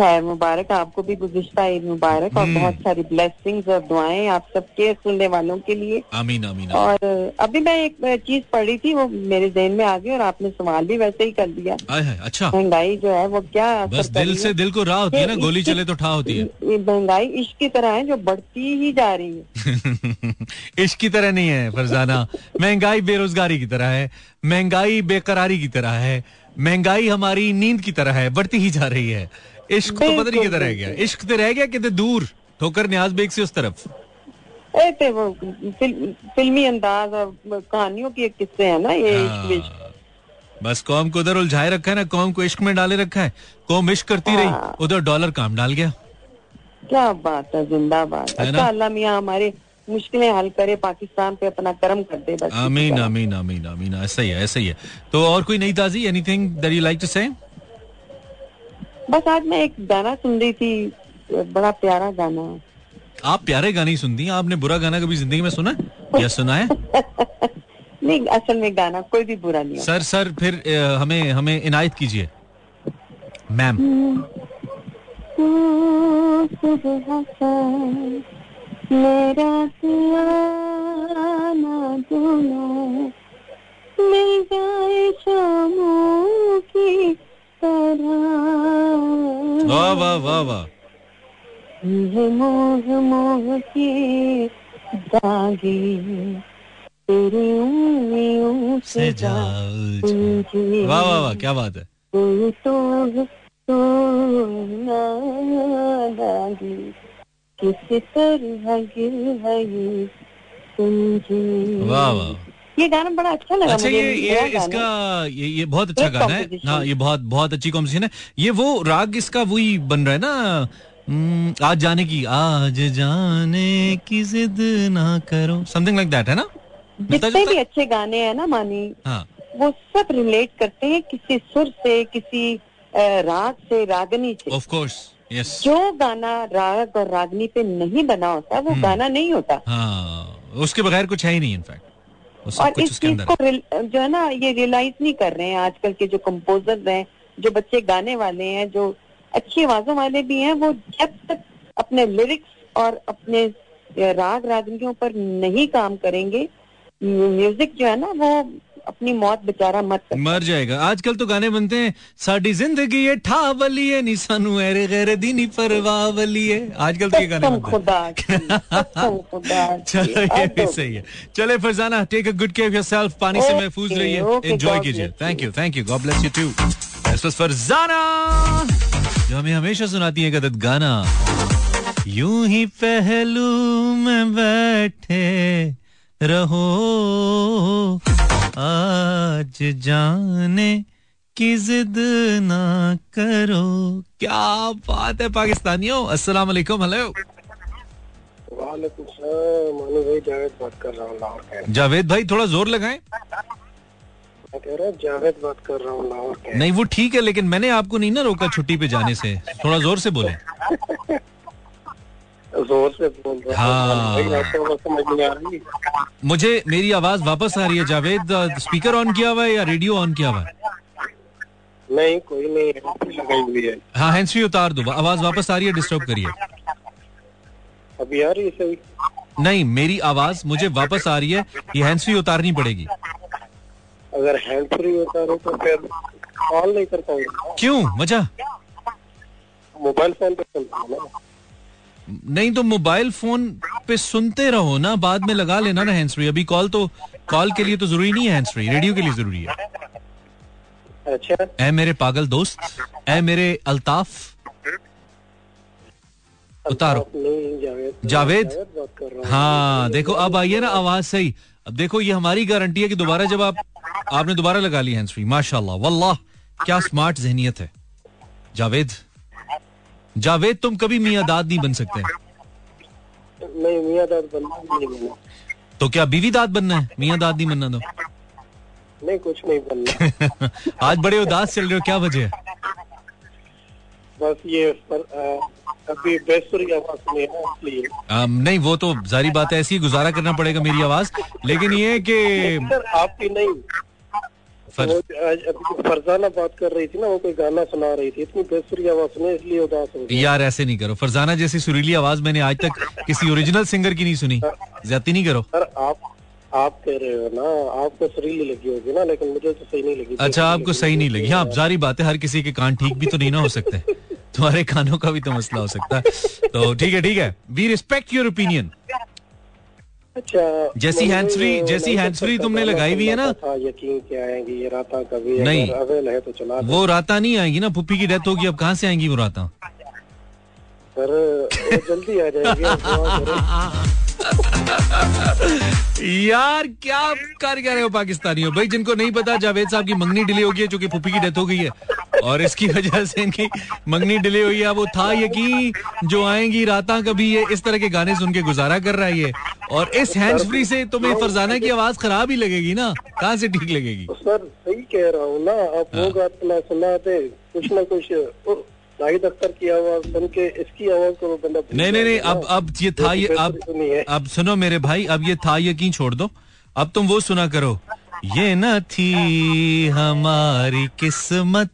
C: खैर मुबारक आपको भी गुजश्ता ईद मुबारक और बहुत सारी ब्लेसिंग्स और दुआएँ आप सबके सुनने वालों के लिए।
A: आमीन आमीन
C: और अभी मैं एक चीज़ पढ़ी थी वो मेरे जहन में आ गई और आपने सवाल भी वैसे ही कर दिया।
A: अच्छा।
C: महँगाई जो है वो क्या
A: बस दिल से दिल को राह होती है ना गोली चले तो ठा होती है।
C: महँगाई इश्क की तरह है जो बढ़ती ही जा रही है। [laughs]
A: इश्क की तरह नहीं है फरजाना। महँगाई बेरोजगारी की तरह है महँगाई बेकरारी की तरह है महँगाई हमारी नींद की तरह है बढ़ती ही जा रही है। इश्क तो पता नहीं किधर रह गया। इश्क तो रह गया कितने दूर ठोकर न्याज बेग से उस तरफ़।
C: वो फिल, फिल्मी अंदाज और कहानियों के किस्से है ना ये इश्क
A: हाँ, बस कौम को उधर उलझाए रखा है ना कौम को इश्क में डाले रखा है। कौम इश्क करती
C: हाँ।
A: रही उधर डॉलर काम डाल गया।
C: क्या बात है जिंदाबाद।
A: है
C: अच्छा अल्लाह मियाँ हमारे मुश्किलें हल करे पाकिस्तान पे अपना कर्म कर दे बस।
A: आमीन आमीन आमीन आमीन। ऐसा ही है ऐसा ही है। तो और कोई नई ताजी anything that you like to say
C: बस आज मैं एक गाना सुन रही थी बड़ा प्यारा गाना।
A: आप प्यारे गाने ही सुनती हैं आपने बुरा गाना कभी ज़िंदगी में सुना या सुना है? [laughs]
C: नहीं असल में गाना कोई भी बुरा नहीं
A: सर सर फिर हमें हमें इनायत कीजिए। मैम।
C: मेरा मिल जाए शामों की
A: वाह वाह वाह वाह।
C: मोह मोह के दागे तेरी उंगलियों
A: से। वाह वाह वाह क्या बात है।
C: कोई तो तो ना लागे। किस तरह गिर है
A: वाह वाह।
C: ये गाना बड़ा अच्छा लगा
A: अच्छा
C: मुझे
A: ये ये इसका ये ये बहुत अच्छा गाना है. हाँ ये बहुत बहुत अच्छी कॉम्पोजिशन है। ये वो राग इसका वही बन रहा है ना हम्म, आज जाने की आज जाने की जिद ना करो। समथिंग लाइक दैट है ना?
C: जितने भी अच्छे गाने हैं ना मानी
A: हाँ।
C: वो सब रिलेट करते हैं किसी सुर से किसी राग से रागनी से।
A: ऑफ़ कोर्स यस
C: जो गाना राग और रागनी पे नहीं बना होता वो
A: हम्म।
C: गाना नहीं होता।
A: हाँ उसके बगैर कुछ है ही नहीं इनफैक्ट
C: और इस चीज़ को जो है ना ये रियलाइज़ नहीं कर रहे हैं आजकल के जो कंपोजर्स हैं जो बच्चे गाने वाले हैं जो अच्छी आवाजों वाले भी हैं वो जब तक अपने लिरिक्स और अपने राग रागनियों पर नहीं काम करेंगे म्यूज़िक जो है ना वो अपनी मौत बेचारा मत कर
A: मर जाएगा। आजकल तो गाने बनते हैं साडी ज़िंदगी ये ठा बलिए नी सानू एरे गैरे दी नी परवाह बलिए आजकल तो ये गाने बनते हैं। [laughs] चलो ये भी सही है। चले Farzana take a good care of yourself पानी से महफूज रहिए एंजॉय कीजिए। Thank you thank you God bless you too this was Farzana जो हमें हमेशा सुनाती है गदत गाना। यूँ ही पहलू में बैठे रहो। आज जाने की जिद ना करो। क्या बात है पाकिस्तानियों? अस्सलाम वालेकुम हेलो
D: जावेद बात कर रहा हूँ लाहौर के।
A: जावेद भाई थोड़ा ज़ोर लगाएँ।
D: मैं कह रहा हूँ जावेद बात कर रहा हूँ लाहौर
A: नहीं वो ठीक है लेकिन मैंने आपको नहीं ना रोका छुट्टी पे जाने से। थोड़ा ज़ोर से बोले। [laughs]
D: ज़ोर से बोल रहा
A: हाँ। मुझे मेरी आवाज़ वापस आ रही है जावेद स्पीकर ऑन किया हुआ है या रेडियो ऑन किया हुआ है?
D: नहीं कोई नहीं है है।
A: हाँ हैंड्स फ्री उतार दो आवाज़ वापस आ रही है डिस्टर्ब करिए।
D: अभी आ रही है सही?
A: नहीं मेरी आवाज़ मुझे वापस आ रही है ये हैंड्स फ्री उतारनी पड़ेगी।
D: अगर हैंड फ्री होता रहे तो फिर कॉल नहीं कर पाऊँगा।
A: क्यों? मज़ा।
D: मोबाइल फ़ोन पे चलता है ना।
A: नहीं तो मोबाइल फ़ोन पे सुनते रहो ना बाद में लगा लेना ना हैंड्स फ्री अभी कॉल तो कॉल के लिए तो ज़रूरी नहीं है हैंड्स फ्री रेडियो के लिए ज़रूरी है।
D: अच्छा।
A: ए मेरे पागल दोस्त ए मेरे अल्ताफ। उतारो।
D: जावेद। हूँ।
A: देखो अब आइए ना आवाज़ सही। अब देखो ये हमारी गारंटी है कि दोबारा जब आप आपने दोबारा लगा ली हैंड्स फ्री माशाल्लाह वल्लाह क्या स्मार्ट जहनियत है। जावेद? जावेद तुम कभी मियाँ दाद नहीं बन सकते?
D: नहीं मियाँ दाद बनना
A: तो क्या बीवी दाद बनना है? मियाँ दाद नहीं बनना तो।
D: नहीं कुछ नहीं बनना। [laughs]
A: आज बड़े उदास चल रहे हो क्या वजह है?
D: बस ये पर, आ, अभी इसलिए।
A: नहीं वो तो जारी बात है ऐसी गुजारा करना पड़ेगा मेरी आवाज़। लेकिन ये कि
D: आपकी नहीं। फरजाना बात कर रही थी ना वो कोई गाना सुना रही थी इतनी बेसुरी आवाज़ सुनी इसलिए उदास हो
A: यार ऐसे नहीं करो। फरजाना जैसी सुरीली आवाज़ मैंने आज तक किसी ओरिजिनल सिंगर की नहीं सुनी। ज़्यादा नहीं करो।
D: सर आप आप कह रहे हो ना आपको सुरीली लगी होगी ना लेकिन मुझे तो सही नहीं लगी
A: अच्छा आपको सही नहीं लगी। हाँ जारी बात है हर किसी के कान ठीक भी तो नहीं ना हो सकते। तुम्हारे कानों का भी तो मसला हो सकता। है तो ठीक है ठीक है। वी रिस्पेक्ट योर ओपिनियन
D: अच्छा
A: जैसी हैंड
D: फ्री
A: जैसी हैंड
D: फ्री
A: तुमने लगाई हुई है ना?
D: यकीन क्या आएँगी ये राता कभी
A: नहीं।
D: अवेल है तो चला
A: वो राता नहीं आएगी ना पुप्पी की डेथ होगी अब कहाँ से आएँगी वो राता
D: सर जल्दी आ जाएगी। [laughs]
A: यार क्या कर क्या रहे हो पाकिस्तानियों? भाई जिनको नहीं पता जावेद साहब की मंगनी डिले हो गई है चूँकि पुप्पी की डेथ हो गई है। और इसकी वजह से इनकी मंगनी डिले हुई है। वो था यकीन जो आएँगी राता कभी ये इस तरह के गाने सुन के गुजारा कर रहा है ये। और इस हैंड्स फ्री से तुम्हें फरजाना की आवाज़ खराब ही लगेगी ना? कहाँ से ठीक लगेगी?
D: सर सही कह रहा हूँ ना। आप
A: हाँ।
D: वो गाना सुनाते कुछ ना कुछ अख्तर की आवाज़ सुन के इसकी आवाज़ को बंदा
A: नहीं नहीं नहीं अब अब ये था ये अब अब सुनो मेरे भाई अब ये था यकीन छोड़ दो। अब तुम वो सुना करो। ये न थी हमारी किस्मत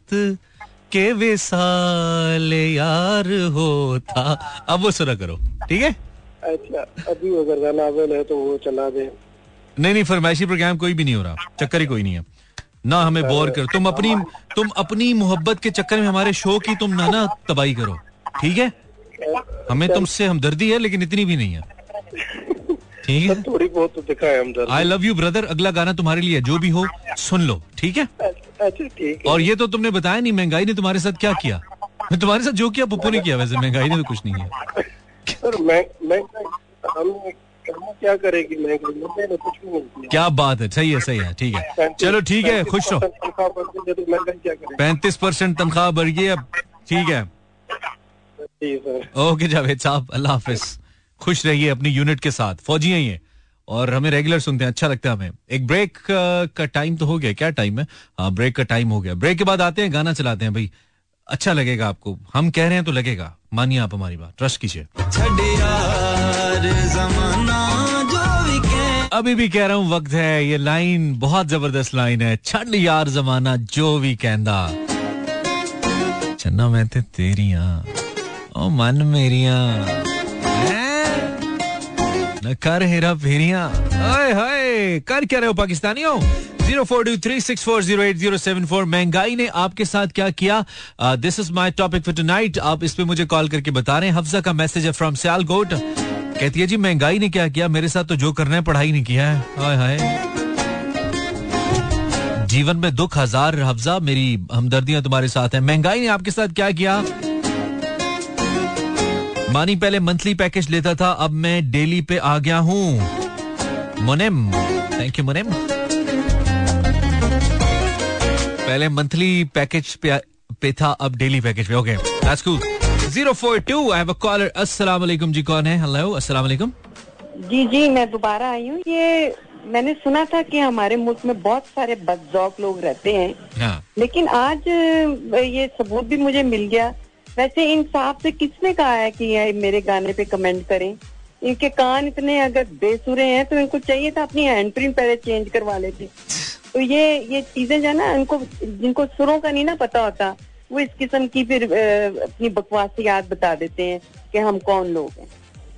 A: के विसाल यार होता। अब वो सुना करो ठीक है?
D: अच्छा अभी अगर गाना अवेल है तो वो चला दे।
A: नहीं नहीं फरमाइशी प्रोग्राम कोई भी नहीं हो रहा। चक्कर ही कोई नहीं है। ना हमें बोर करो। तुम अपनी तुम अपनी मोहब्बत के चक्कर में हमारे शो की तुम ना ना तबाही करो। ठीक है? हमें तुमसे हमदर्दी है लेकिन इतनी भी नहीं है। ठीक है?
D: थोड़ी बहुत तो दिखाए
A: आई लव यू ब्रदर अगला गाना तुम्हारे लिए जो भी हो सुन लो। ठीक है?
D: अच्छा ठीक है।
A: और ये तो तुमने बताया नहीं महँगाई ने तुम्हारे साथ क्या किया? मैं तुम्हारे साथ जो किया पप्पू ने किया वैसे महँगाई ने तो कुछ नहीं किया।
D: सर मैं मैं हम हम क्या करेगी? मैं कुछ भी नहीं क्या।
A: बात है सही है सही है ठीक है। चलो ठीक है खुश रहो पैंतीस परसेंट तनख्वाह बढ़ गई अब ठीक है। ओके जावेद साहब अल्लाह हाफिज। खुश रहिए अपनी यूनिट के साथ। फौजी हैं ये और हमें रेगुलर सुनते हैं अच्छा लगता है हमें। एक ब्रेक का टाइम तो हो गया क्या टाइम है? हाँ ब्रेक का टाइम हो गया। ब्रेक के बाद आते हैं गाना चलाते हैं भाई। अच्छा लगेगा आपको। हम कह रहे हैं तो लगेगा। मानिए आप हमारी बात ट्रस्ट कीजिए। अभी भी कह रहा हूँ, वक्त है, ये लाइन, बहुत ज़बरदस्त लाइन है, छड़ यार जमाना जो भी कहंदा। चन्ना, मैं ते तेरिया, ओ मन मेरिया। न कर हेरा फेरिया। हाय हाय कर क्या रहे हो पाकिस्तानियों? Zero four two three six four zero eight zero seven four, महँगाई ने आपके साथ क्या किया? This is my topic for tonight आप इस पे मुझे कॉल करके बता रहे हैं। हफ्जा का मैसेज है फ्रॉम सियालकोट कहती है, जी, महँगाई ने क्या किया? मेरे साथ तो जो करना है, पढ़ाई नहीं किया है। हाय हाय। जीवन में दुख हज़ार, हफ्जा, मेरी हमदर्दियाँ तुम्हारे साथ हैं। महँगाई ने आपके साथ क्या किया? मानी पहले मंथली पैकेज लेता था, अब मैं डेली पे आ गया हूँ। मुनिम। Thank you Munim. पहले मंथली पैकेज पे पे था, अब डेली पैकेज पे। Okay that's 042 I have a caller अस्सलाम वालेकुम जी कौन है? हेलो अस्सलाम वालेकुम
C: जी जी मैं दोबारा आई हूँ। ये मैंने सुना था कि हमारे मुल्क में बहुत सारे बदजौक लोग रहते हैं।
A: हाँ।
C: लेकिन आज ये सबूत भी मुझे मिल गया। वैसे इन इंसाफ से किसने कहा है कि ये मेरे गाने पे कमेंट करें? इनके कान इतने अगर बेसुरे हैं तो इनको चाहिए था अपनी हैंड प्रिंट पहले चेंज करवा लेते। [laughs] तो ये ये चीज़ें जो है ना इनको जिनको सुरों का नहीं ना पता होता वो इस किस्म की फिर अपनी बकवासियात बता देते हैं कि हम कौन लोग हैं।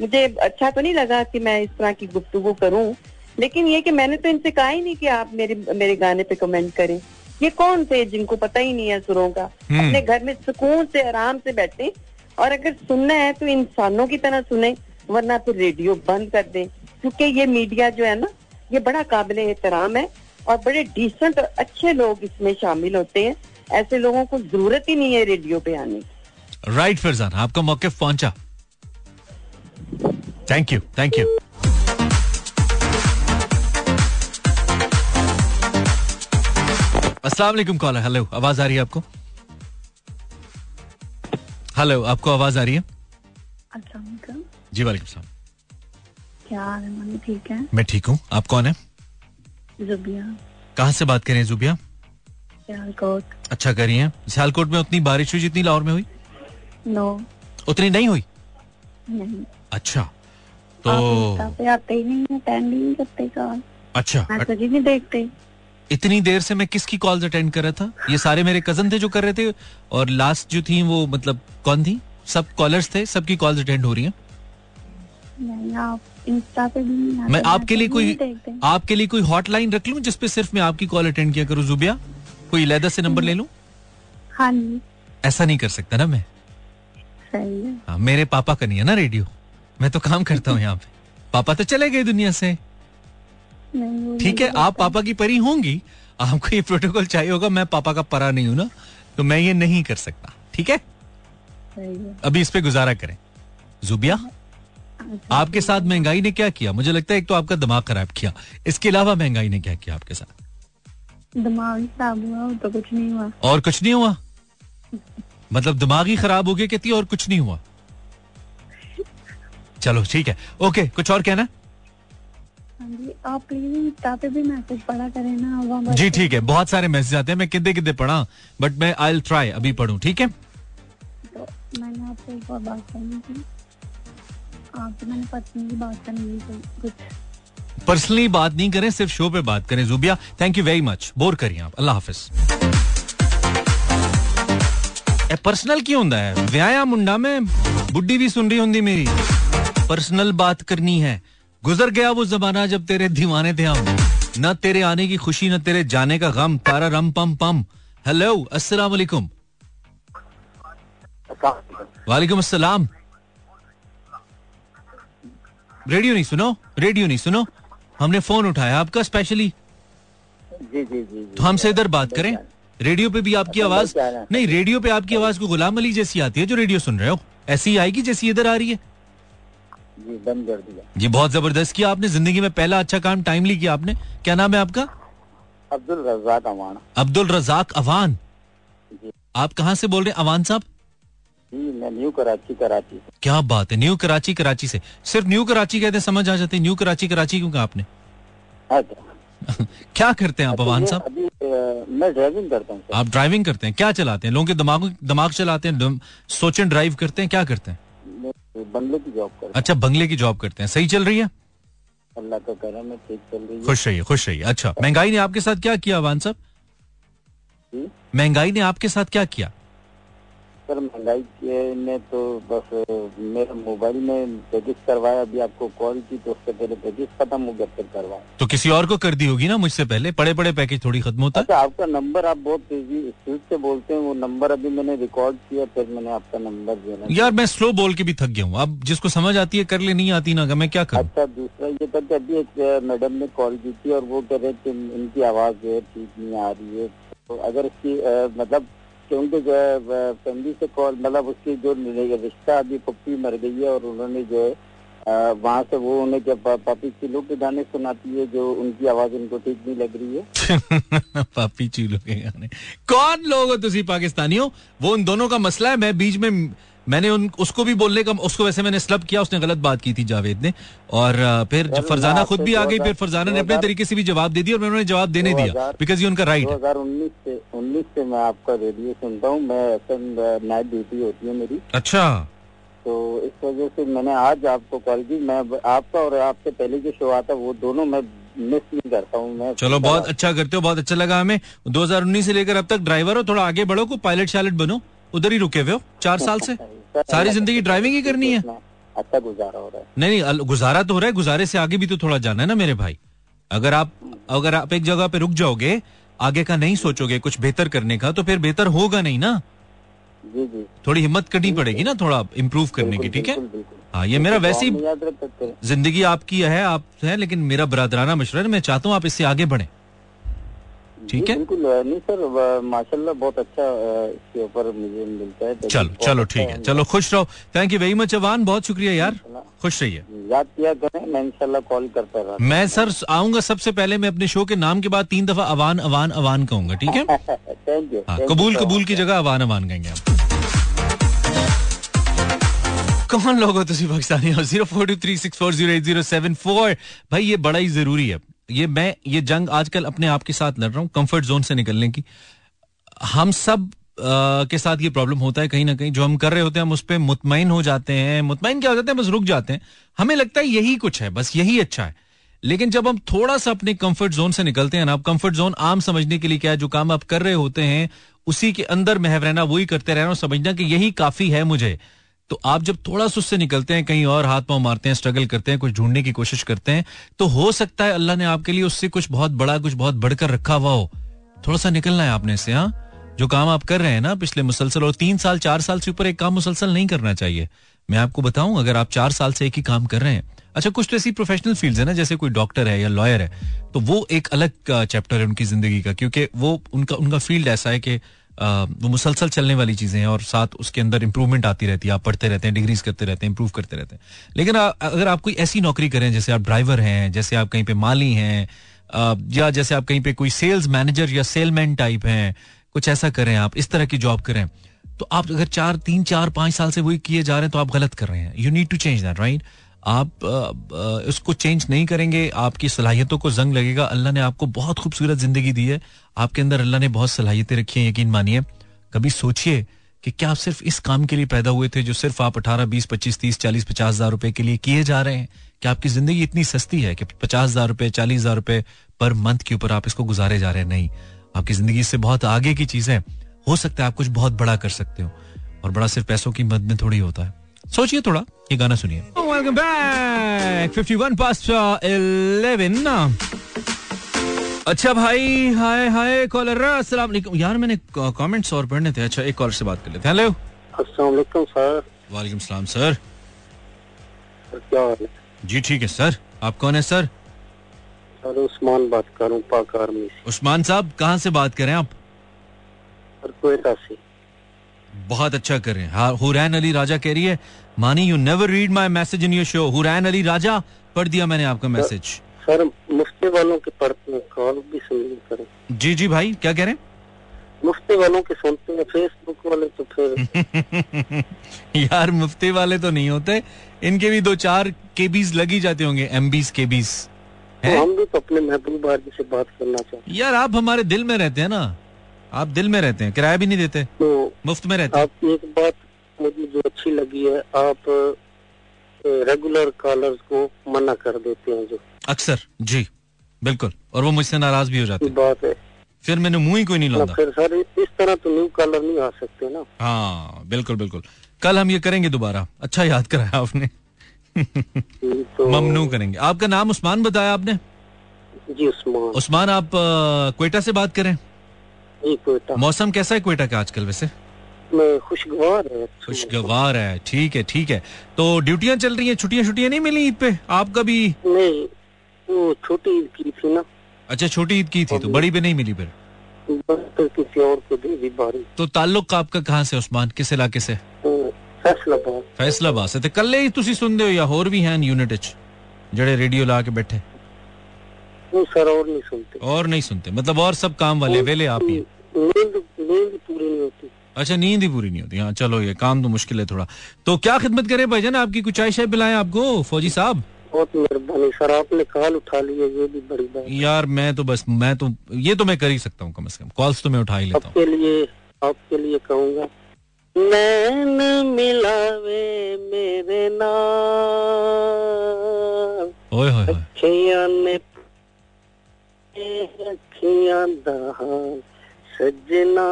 C: मुझे अच्छा तो नहीं लगा कि मैं इस तरह की गुफ्तगू करूँ लेकिन ये कि मैंने तो इनसे कहा ही नहीं कि आप मेरे मेरे गाने पे कमेंट करें। ये कौन थे जिनको पता ही नहीं है सुरों का?
A: हम्म।
C: अपने घर में सुकून से आराम से बैठे और अगर सुनना है तो इंसानों की तरह सुने वरना फिर रेडियो बंद कर दें। क्योंकि ये मीडिया जो है ना ये बड़ा काबिल एहतराम है और बड़े डिसेंट और अच्छे लोग इसमें शामिल होते हैं। ऐसे लोगों को ज़रूरत ही नहीं है रेडियो पे आने की।
A: राइट फरजान आपका मौके पहुँचा। थैंक यू थैंक यू अस्सलाम वालेकुम कॉलर हेलो आवाज़ आ रही है आपको? हेलो आपको आवाज़ आ रही है?
E: अस्सलाम
A: जी वालेकुम सलाम।
E: क्या है? ठीक है।
A: मैं ठीक हूँ। आप कौन है?
E: जुबिया।
A: कहाँ से बात करें जुबिया?
E: सियालकोट।
A: अच्छा करिए सियालकोट में उतनी बारिश हुई जितनी लाहौर में हुई?
E: नो।
A: उतनी नहीं हुई?
E: नहीं।
A: अच्छा तो
E: आते ही नहीं अटेंड ही नहीं करते कॉल।
A: अच्छा
E: मैसेज ही नहीं देखते।
A: इतनी देर से मैं किसकी कॉल्स अटेंड कर रहा था? ये सारे मेरे कज़न थे जो कर रहे थे और लास्ट जो थी वो मतलब कौन थी? सब कॉलर्स थे सबकी कॉल्स अटेंड हो रही हैं।
E: नहीं आप इंस्टा पे भी
A: मैं आपके लिए कोई आपके लिए कोई हॉटलाइन रख लूँ जिसपे सिर्फ़ मैं आपकी कॉल अटेंड किया करूँ जुबिया? कोई लैदा से नंबर ले लूँ?
E: हाँ
A: ऐसा नहीं कर सकता ना मैं?
E: सही है।
A: हाँ, मेरे पापा का नहीं है ना रेडियो मैं तो काम करता हूँ यहाँ पे। पापा तो चले गए दुनिया से। ठीक है आप पापा की परी होंगी। आपको ये प्रोटोकॉल चाहिए होगा मैं पापा का परा नहीं हूँ ना तो मैं ये नहीं कर सकता। ठीक है?
E: है।
A: अभी इस पे गुजारा करें। जुबिया आपके साथ महँगाई ने क्या किया? मुझे लगता है एक तो आपका दिमाग खराब किया। इसके अलावा महँगाई ने क्या किया आपके साथ?
E: दिमाग खराब हुआ तो कुछ नहीं हुआ।
A: और कुछ नहीं हुआ? मतलब दिमाग ही खराब हो गया कहती और कुछ नहीं हुआ? चलो ठीक है। ओके कुछ और कहना?
E: हाँ जी आप प्लीज़ पे भी मैसेज पढ़ा करें ना
A: जी ठीक है। बहुत सारे मैसेज आते हैं मैं किद्दे किद्दे पढ़ा बट मैं आई ट्राई अभी पढ़ूं ठीक है?
E: तो मैंने आपसे एक और बात करनी थी। आपसे मैंने पत्नी की बात करनी थी कुछ
A: पर्सनली बात नहीं करें, सिर्फ़ शो पे बात करें। Zubia thank you very much bore करिए आप। अल्लाह हाफिज। पर्सनल क्यों होता है? व्याया मुंडा में बुढ़ी भी सुन रही होंगी मेरी। पर्सनल बात करनी है। गुजर गया वो जमाना जब तेरे दीवाने थे हम। ना तेरे आने की खुशी, ना तेरे जाने का गम। तारा रम पम पम। हेलो अस्सलाम वालेकुम। वालेकुम अस्सलाम। रेडियो नहीं सुनो रेडियो नहीं सुनो। हमने फ़ोन उठाया आपका स्पेशली
D: जी जी जी
A: तो हमसे इधर बात करें। रेडियो पे भी आपकी आवाज़ नहीं रेडियो पे आपकी आवाज़ को गुलाम अली जैसी आती है जो रेडियो सुन रहे हो। ऐसी आएगी जैसी इधर आ रही है।
D: जी बंद कर दिया।
A: जी बहुत ज़बरदस्त किया आपने। ज़िंदगी में पहला अच्छा काम टाइमली किया आपने। क्या नाम है आपका?
D: अब्दुल रजाक अवान।
A: अब्दुल रजाक अवान। आप कहाँ से बोल रहे हैं? अवान साहब?
D: जी मैं न्यू कराची कराची
A: क्या बात है न्यू कराची कराची से। सिर्फ़ न्यू कराची कहते समझ आ जाते हैं न्यू कराची कराची क्यों कहा आपने?
D: अच्छा। [laughs]
A: क्या करते हैं आप अवान साहब?
D: अभी मैं ड्राइविंग करता हूँ
A: आप ड्राइविंग करते हैं क्या चलाते हैं? लोगों के दिमाग दिमाग चलाते हैं सोचें ड्राइव करते हैं क्या करते हैं?
D: बंगले की जॉब करते हूँ।
A: अच्छा बंगले की जॉब करते हैं सही चल रही है?
D: अल्लाह का करम है ठीक चल रही है।
A: खुश रहिए खुश रहिए। अच्छा महँगाई ने आपके साथ क्या किया अवान साहब? महँगाई ने आपके साथ क्या किया?
F: सर महँगाई के ने तो बस मेरे मोबाइल में पैकेज करवाया अभी आपको कॉल की तो उससे पहले पैकेज खत्म हो गया फिर करवाया।
A: तो किसी और को कर दी होगी ना मुझसे पहले? बड़े बड़े पैकेज थोड़ी खत्म होता? है
F: अच्छा आपका नंबर आप बहुत तेज़ी स्पीड से बोलते हैं वो नंबर अभी मैंने रिकॉर्ड किया फिर मैंने आपका नंबर दिया
A: यार मैं स्लो बोल के भी थक गया हूँ। अब जिसको समझ आती है कर ले नहीं आती ना मैं क्या करूँ?
F: अच्छा दूसरा ये था कि अभी एक मैडम ने कॉल की थी और वो कह रहे थे कि इनकी आवाज़ जो है ठीक नहीं आ रही है। तो अगर इसकी मतलब क्योंकि जो है फैमिली से कॉल मतलब उसकी जो रिश्ता अभी पप्पी मर गई है और उन्होंने जो है वहाँ से वो उन्हें जब पापी चिलो के गाने सुनाती है, जो उनकी आवाज़ उनको ठीक नहीं लग रही है। [laughs]
A: पापी चिलो के गाने। कौन लोग हो तुम पाकिस्तानी हो वो उन दोनों का मसला है, मैं बीच में मैंने उन उसको भी बोलने का उसको वैसे मैंने स्लब किया उसने गलत बात की थी जावेद ने। और फिर जब फरजाना खुद भी आ गई फिर फरजाना ने अपने तरीके से भी जवाब दे दिया और मैंने उन्हें जवाब देने दिया
F: 2000
A: बिकॉज़ ये उनका राइट
F: दो हज़ार उन्नीस से उन्नीस से मैं आपका रेडियो सुनता हूँ मैं नाइट ड्यूटी होती है मेरी।
A: अच्छा।
F: तो इस वजह से मैंने आज आपको कॉल की मैं आपका और आपसे पहले जो शो आता वो दोनों मैं मिस नहीं करता हूँ मैं
A: चलो बहुत अच्छा करते हो बहुत अच्छा लगा हमें। 2019 से लेकर अब तक ड्राइवर हो थोड़ा आगे बढ़ो को पायलट शायलट बनो उधर ही रुके हुए हो चार साल से? [laughs]
F: सर,
A: ज़िंदगी ड्राइविंग ही करनी है?
F: अच्छा गुजारा हो रहा है।
A: नहीं नहीं गुजारा तो हो रहा है गुजारे से आगे भी तो थोड़ा जाना है ना मेरे भाई। अगर आप अगर आप एक जगह पे रुक जाओगे आगे का नहीं सोचोगे कुछ बेहतर करने का तो फिर बेहतर होगा नहीं ना?
F: जी जी।
A: थोड़ी हिम्मत करनी पड़ेगी ना थोड़ा इम्प्रूव करने की ठीक है। हाँ ये मेरा वैसे ही ज़िंदगी आपकी है आप है लेकिन मेरा बरादराना मशवरा मैं चाहता हूँ आप इससे आगे बढ़े। ठीक है?
F: बिल्कुल नहीं सर माशाल्लाह बहुत अच्छा इसके ऊपर मुझे मिलता है।
A: चलो चलो
F: अच्छा
A: ठीक है। चलो खुश रहो। Thank you very much Awan बहुत शुक्रिया यार। खुश रहिए।
F: याद किया करें मैं इंशाल्लाह कॉल करता रहा
A: मैं सर आऊँगा सबसे पहले मैं अपने शो के नाम के बाद तीन दफ़ा अवान अवान अवान कहूँगा ठीक है? [laughs]
F: थैंक यू
A: हाँ, कबूल कबूल की जगह अवान अवान कहेंगे आप। कौन लोग हो तुसी पाकिस्तानी? हो [laughs] zero four two three six four zero eight zero seven four. भाई ये बड़ा ही ज़रूरी है। ये मैं ये जंग आजकल अपने आप के साथ लड़ रहा हूँ कंफर्ट जोन से निकलने की। हम सब अ, के साथ ये प्रॉब्लम होता है कहीं ना कहीं। जो हम कर रहे होते हैं हम उस पर मुतमिन हो जाते हैं। मुतमिन क्या हो जाते हैं? बस रुक जाते हैं। हमें लगता है यही कुछ है बस यही अच्छा है। लेकिन जब हम थोड़ा सा अपने कंफर्ट जोन से निकलते हैं ना आप कंफर्ट जोन आम समझने के लिए क्या है? जो काम आप कर रहे होते हैं उसी के अंदर महव रहना वही करते रहना और समझना कि यही काफ़ी है मुझे। तो आप जब थोड़ा सा उससे निकलते हैं, कहीं और हाथ पाँव मारते हैं स्ट्रगल करते हैं, कुछ ढूँढने की कोशिश करते हैं तो हो सकता है अल्लाह ने आपके लिए उससे कुछ बहुत बड़ा, कुछ बहुत बढ़कर रखा हुआ हो। थोड़ा सा निकलना है आपने इससे हाँ? जो काम आप कर रहे हैं ना पिछले मुसलसल, और तीन साल, चार साल से ऊपर एक काम मुसलसल नहीं करना चाहिए। मैं आपको बताऊँ, अगर आप चार साल से एक ही काम कर रहे हैं अच्छा कुछ तो ऐसी प्रोफेशनल फ़ील्ड है ना, जैसे कोई डॉक्टर है या लॉयर है तो वो एक अलग चैप्टर है उनकी ज़िंदगी का, क्योंकि वो, उनका उनका फ़ील्ड ऐसा है कि वो मुसलसल चलने वाली चीज़ें हैं और साथ उसके अंदर इंप्रूवमेंट आती रहती है। आप पढ़ते रहते हैं डिग्रीज करते रहते हैं इंप्रूव करते रहते हैं। लेकिन अगर आप कोई ऐसी नौकरी करें, जैसे आप ड्राइवर हैं, जैसे आप कहीं पे माली हैं या जैसे आप कहीं पे कोई सेल्स मैनेजर या सेलमैन टाइप हैं, कुछ ऐसा करें आप, इस तरह की जॉब करें तो आप अगर चार, तीन, चार, पाँच साल से वही किए जा रहे हैं तो आप गलत कर रहे हैं। You need to change that right आप उसको चेंज नहीं करेंगे, आपकी सलाहियतों को जंग लगेगा। अल्लाह ने आपको बहुत खूबसूरत ज़िंदगी दी है। आपके अंदर अल्लाह ने बहुत सलाहियतें रखी हैं, यकीन मानिए। कभी सोचिए कि क्या आप सिर्फ़ इस काम के लिए पैदा हुए थे जो सिर्फ़ आप अठारह, बीस, पच्चीस, तीस, चालीस, पचास हज़ार रुपए के लिए किए जा रहे हैं? कि आपकी ज़िंदगी इतनी सस्ती है कि पचास हज़ार रुपए, चालीस हज़ार रुपए पर मंथ के ऊपर आप इसको गुजारे जा रहे हैं? नहीं। आपकी ज़िंदगी इससे बहुत आगे की चीज़ हो सकता है आप कुछ बहुत बड़ा कर सकते हो, और बड़ा सिर्फ़ पैसों की मद में थोड़ी होता है। सोचिए थोड़ा ये गाना सुनिए। वेलकम बैक 51 पास्ट 11 अच्छा भाई हाय हाय कॉलर अस्सलाम वालेकुम। यार मैंने कमेंट्स और पढ़ने थे। अच्छा एक कॉलर से बात कर लेते हैं। हेलो
F: अस्सलाम वालेकुम सर
A: वालेकुम सलाम सर
F: सर क्या हाल है?
A: जी ठीक है सर आप कौन है सर
F: सर उस्मान बात कर रहा हूँ पाक आर्मी
A: उस्मान साहब कहाँ से बात करें आप?
F: सर कोयटा से।
A: बहुत अच्छा कर रहे हैं। हाँ हुरैन अली राजा कह रही है Mani you never read my message in your show Hurain Ali Raja पढ़ दिया मैंने आपका मैसेज
F: सर मुफ्ती वालों के पढ़ते हैं कॉल भी सुन करें
A: जी जी भाई क्या कह रहे
F: मुफ्ती वालों के सुनते हैं फेसबुक वाले तो फिर [laughs]
A: यार मुफ्ती वाले तो नहीं होते। इनके भी दो चार केबीज लगी जाते होंगे एमबीज केबीज
F: तो हम भी तो अपने महबूब आदमी से बात करना चाहते
A: यार आप हमारे दिल में रहते हैं ना। आप दिल में रहते हैं किराया भी नहीं देते
F: तो
A: मुफ़्त में रहते हैं।
F: आप एक बात मुझे जो अच्छी लगी है आप रेगुलर कॉलर्स को मना कर देते हैं जो।
A: अक्सर जी बिल्कुल और वो मुझसे नाराज़ भी हो जाते हैं।
F: बात है।
A: फिर मैंने मुँह ही कोई नहीं लाता
G: फिर सर इस तरह तो न्यू कॉलर नहीं आ सकते ना।
A: हाँ बिल्कुल बिल्कुल। कल हम ये करेंगे दोबारा। अच्छा याद कराया आपने।
G: तो
A: ममनू करेंगे। आपका नाम उस्मान बताया आपने?
G: जी उस्मान।
A: उस्मान आप क्वेटा से बात करें।
G: कोयटा
A: मौसम कैसा है क्वेटा का आजकल वैसे
G: में खुशगवार है
A: खुशगवार है ठीक है ठीक है तो ड्यूटियां चल रही हैं छुट्टियां छुट्टियां नहीं मिली ईद पे आपका भी
G: नहीं वो छोटी ईद की थी ना
A: अच्छा छोटी ईद की थी तो बड़ी पे नहीं मिली फिर
G: बस फिर किसी और को दे दी बारी
A: तो ताल्लुक आपका कहाँ से उस्मान किस इलाके से
G: तो फैसलाबाद
A: फैसलाबाद से ਤੇ ਕੱਲੇ ਹੀ ਤੁਸੀਂ ਸੁਣਦੇ ਹੋ ਜਾਂ ਹੋਰ ਵੀ ਹਨ ਯੂਨਿਟ ਵਿੱਚ ਜਿਹੜੇ ਰੇਡੀਓ ਲਾ ਕੇ ਬੈਠੇ
G: वो सर और नहीं सुनते।
A: और नहीं सुनते। मतलब और सब काम वाले वेले आप ही
G: नींद नींद पूरी नहीं होती।
A: अच्छा नींद ही पूरी नहीं होती। हाँ चलो ये काम तो मुश्किल है थोड़ा। तो क्या खिदमत करें भाईजान? आपकी कुछ चाय शाय पिलाएँ आपको फौजी साहब?
G: बहुत मेहरबानी सर आपने कॉल उठा लिया ये भी बड़ी बात
A: यार मैं तो बस मैं तो ये तो मैं कर ही सकता हूँ कम से कम। कॉल्स तो मैं उठा ही लेता हूँ।
G: आपके लिए आपके लिए कहूँगा। नैन मिलावे मेरे
A: ओए होए
G: ने अखियाँ दा सजना,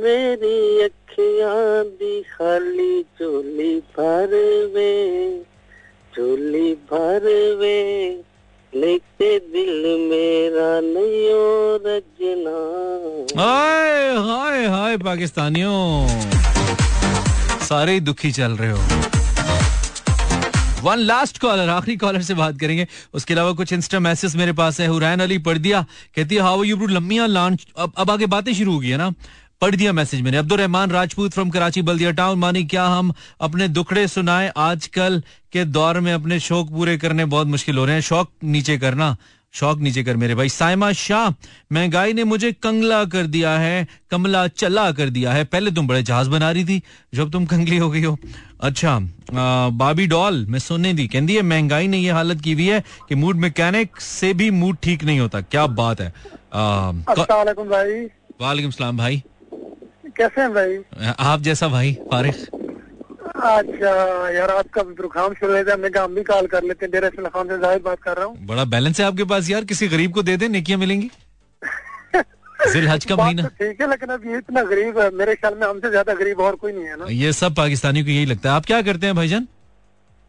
G: मेरी अखियाँ दी खाली चोली भर वे चोली भर वे लेके दिल मेरा नहीं रजना।
A: हाय हाय हाय, पाकिस्तानियों। सारे दुखी चल रहे हो। वन लास्ट कॉलर आखिरी कॉलर से बात करेंगे। उसके अलावा कुछ इंस्टा मैसेज मेरे पास है। हुरैन अली पढ़ दिया। कहती है हाउ यू ब्रू लम्बिया लॉन्च अब अब आगे बातें शुरू हो गई है ना? पढ़ दिया मैसेज मैंने। अब्दुल रहमान राजपूत फ्रॉम कराची, बल्दिया टाउन मानी, क्या हम अपने दुखड़े सुनाए? आजकल के दौर में अपने शौक पूरे करने बहुत मुश्किल हो रहे हैं। शौक नीचे करना। शौक नीचे कर मेरे भाई। साइमा शाह महँगाई ने मुझे कंगला कर दिया है कमला चला कर दिया है। पहले तुम बड़े जहाज़ बना रही थी जब तुम कंगली हो गई हो। अच्छा आ, बाबी डॉल मैं सुनने दी। कहती है महँगाई ने ये हालत की हुई है कि मूड मैकेनिक से भी मूड ठीक नहीं होता। क्या बात है।
G: अस्सलाम भाई।
A: वालेकुम सलाम भाई।
G: कैसे हैं भाई?
A: आप जैसा भाई फारिग।
G: अच्छा यार आपका प्रोग्राम शुरू है कहा हम भी कॉल कर लेते हैं। डेरा खान से जाहिद बात कर रहा हूँ।
A: बड़ा बैलेंस है आपके पास यार किसी गरीब को दे दे नेकियाँ मिलेंगी? जिल हज का [laughs] महीना।
G: तो ठीक है लेकिन अब ये इतना गरीब है मेरे ख्याल में हमसे ज़्यादा गरीब और कोई नहीं है ना।
A: ये सब पाकिस्तानियों को यही लगता है। आप क्या करते हैं भाईजान?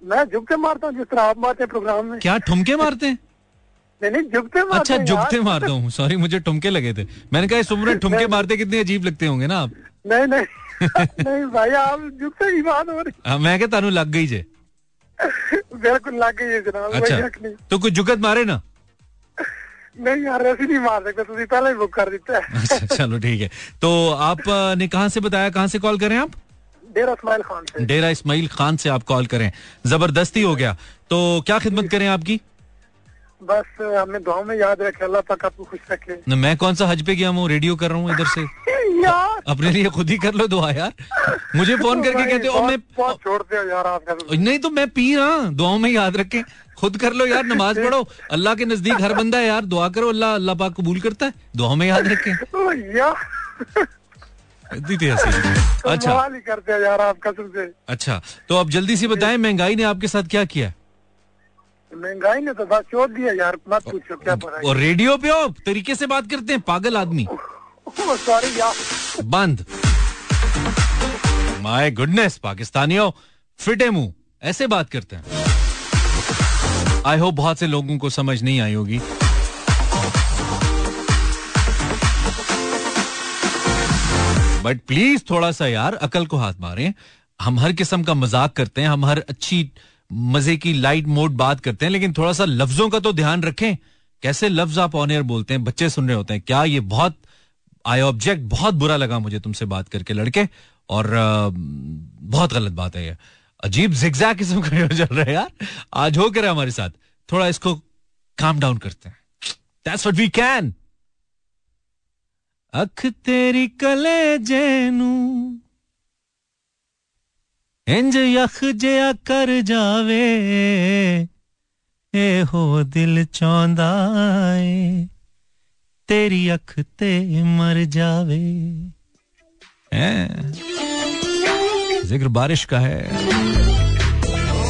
G: मैं झुकते मारता हूँ जिस तरह आप मारते हैं प्रोग्राम में।
A: क्या ठुमके मारते हैं?
G: नहीं नहीं झुकते मारते
A: अच्छा
G: हैं
A: जुगते मारता हूँ। सॉरी मुझे ठुमके लगे थे। मैंने कहा इस उम्र में ठुमके मारते कितने अजीब लगते होंगे ना आप?
G: नहीं नहीं। नहीं भाई आप झुकते की बात हो रही।
A: हाँ, मैं क्या तानू लग गई जे?
G: बिल्कुल लग गई है जनाब
A: अच्छा तो कुछ जुगत मारे ना?
G: नहीं यार ऐसे नहीं मार सकते तुझे पहले ही बुक कर देता है।
A: अच्छा चलो ठीक है। तो आप अ, ने कहाँ से बताया कहाँ से कॉल करें आप?
G: डेरा इस्माइल खान से।
A: डेरा इस्माइल खान से आप कॉल करें। ज़बरदस्ती हो गया। तो क्या खिदमत करें आपकी?
G: बस हमें दुआओं में याद रखे अल्लाह पाक आपको खुश रखे।
A: न, मैं कौन सा हज पे गया हूँ? रेडियो कर रहा हूँ इधर से। [laughs]
G: यार!
A: अपने लिए खुद ही कर लो दुआ यार। मुझे फ़ोन करके कहते हो मैं
G: छोड़ते हो यार आपका तो।
A: नहीं तो मैं पी रहा दुआओं में याद रखे। खुद कर लो यार नमाज़ पढ़ो। अल्लाह के नज़दीक हर बंदा है यार दुआ करो अल्लाह अल्लाह पाक कबूल करता है। दुआओं में याद रखें। [laughs] [laughs] अच्छा।
G: करते हो यार आप कसम से।
A: अच्छा तो अब जल्दी से बताएँ महँगाई ने आपके साथ क्या किया
G: महँगाई ने तो बस छोड़ दिया यार मत पूछो क्या पता
A: और रेडियो पे हो तरीके से बात करते हैं पागल आदमी। [laughs]
G: सॉरी यार।
A: बंद। माय गुडनेस पाकिस्तानियों फिटे मुँह ऐसे बात करते हैं। आई होप बहुत से लोगों को समझ नहीं आई होगी। बट प्लीज़ थोड़ा सा यार अकल को हाथ मारें। हम हर किस्म का मज़ाक करते हैं हम हर अच्छी मज़े की लाइट मोड बात करते हैं, लेकिन थोड़ा सा लफ्जों का तो ध्यान रखें। कैसे लफ्ज आप ऑन एयर बोलते हैं, बच्चे सुन रहे होते हैं, क्या ये बहुत आई ऑब्जेक्ट बहुत बुरा लगा मुझे तुमसे बात करके लड़के? और बहुत गलत बात है ये। अजीब जिगजैग किस्म का [laughs] चल रहा है यार। आज हो कर हमारे साथ? थोड़ा इसको काम डाउन करते हैं। दैट्स व्हाट वी कैन अख तेरी कलेजे ਨੂੰ ਇੰਜ ਯਖ ਜਿਆ ਕਰ ਜਾਵੇ ਇਹੋ ਦਿਲ ਚਾਹੁੰਦਾ ਏ ਤੇਰੀ ਅੱਖ ਤੇ ਮਰ ਜਾਵੇ हैं? जिक्र बारिश का है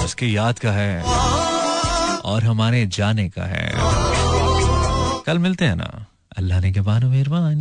A: उसकी याद का है और हमारे जाने का है कल मिलते हैं ना अल्लाह ने के बानो मेहरबान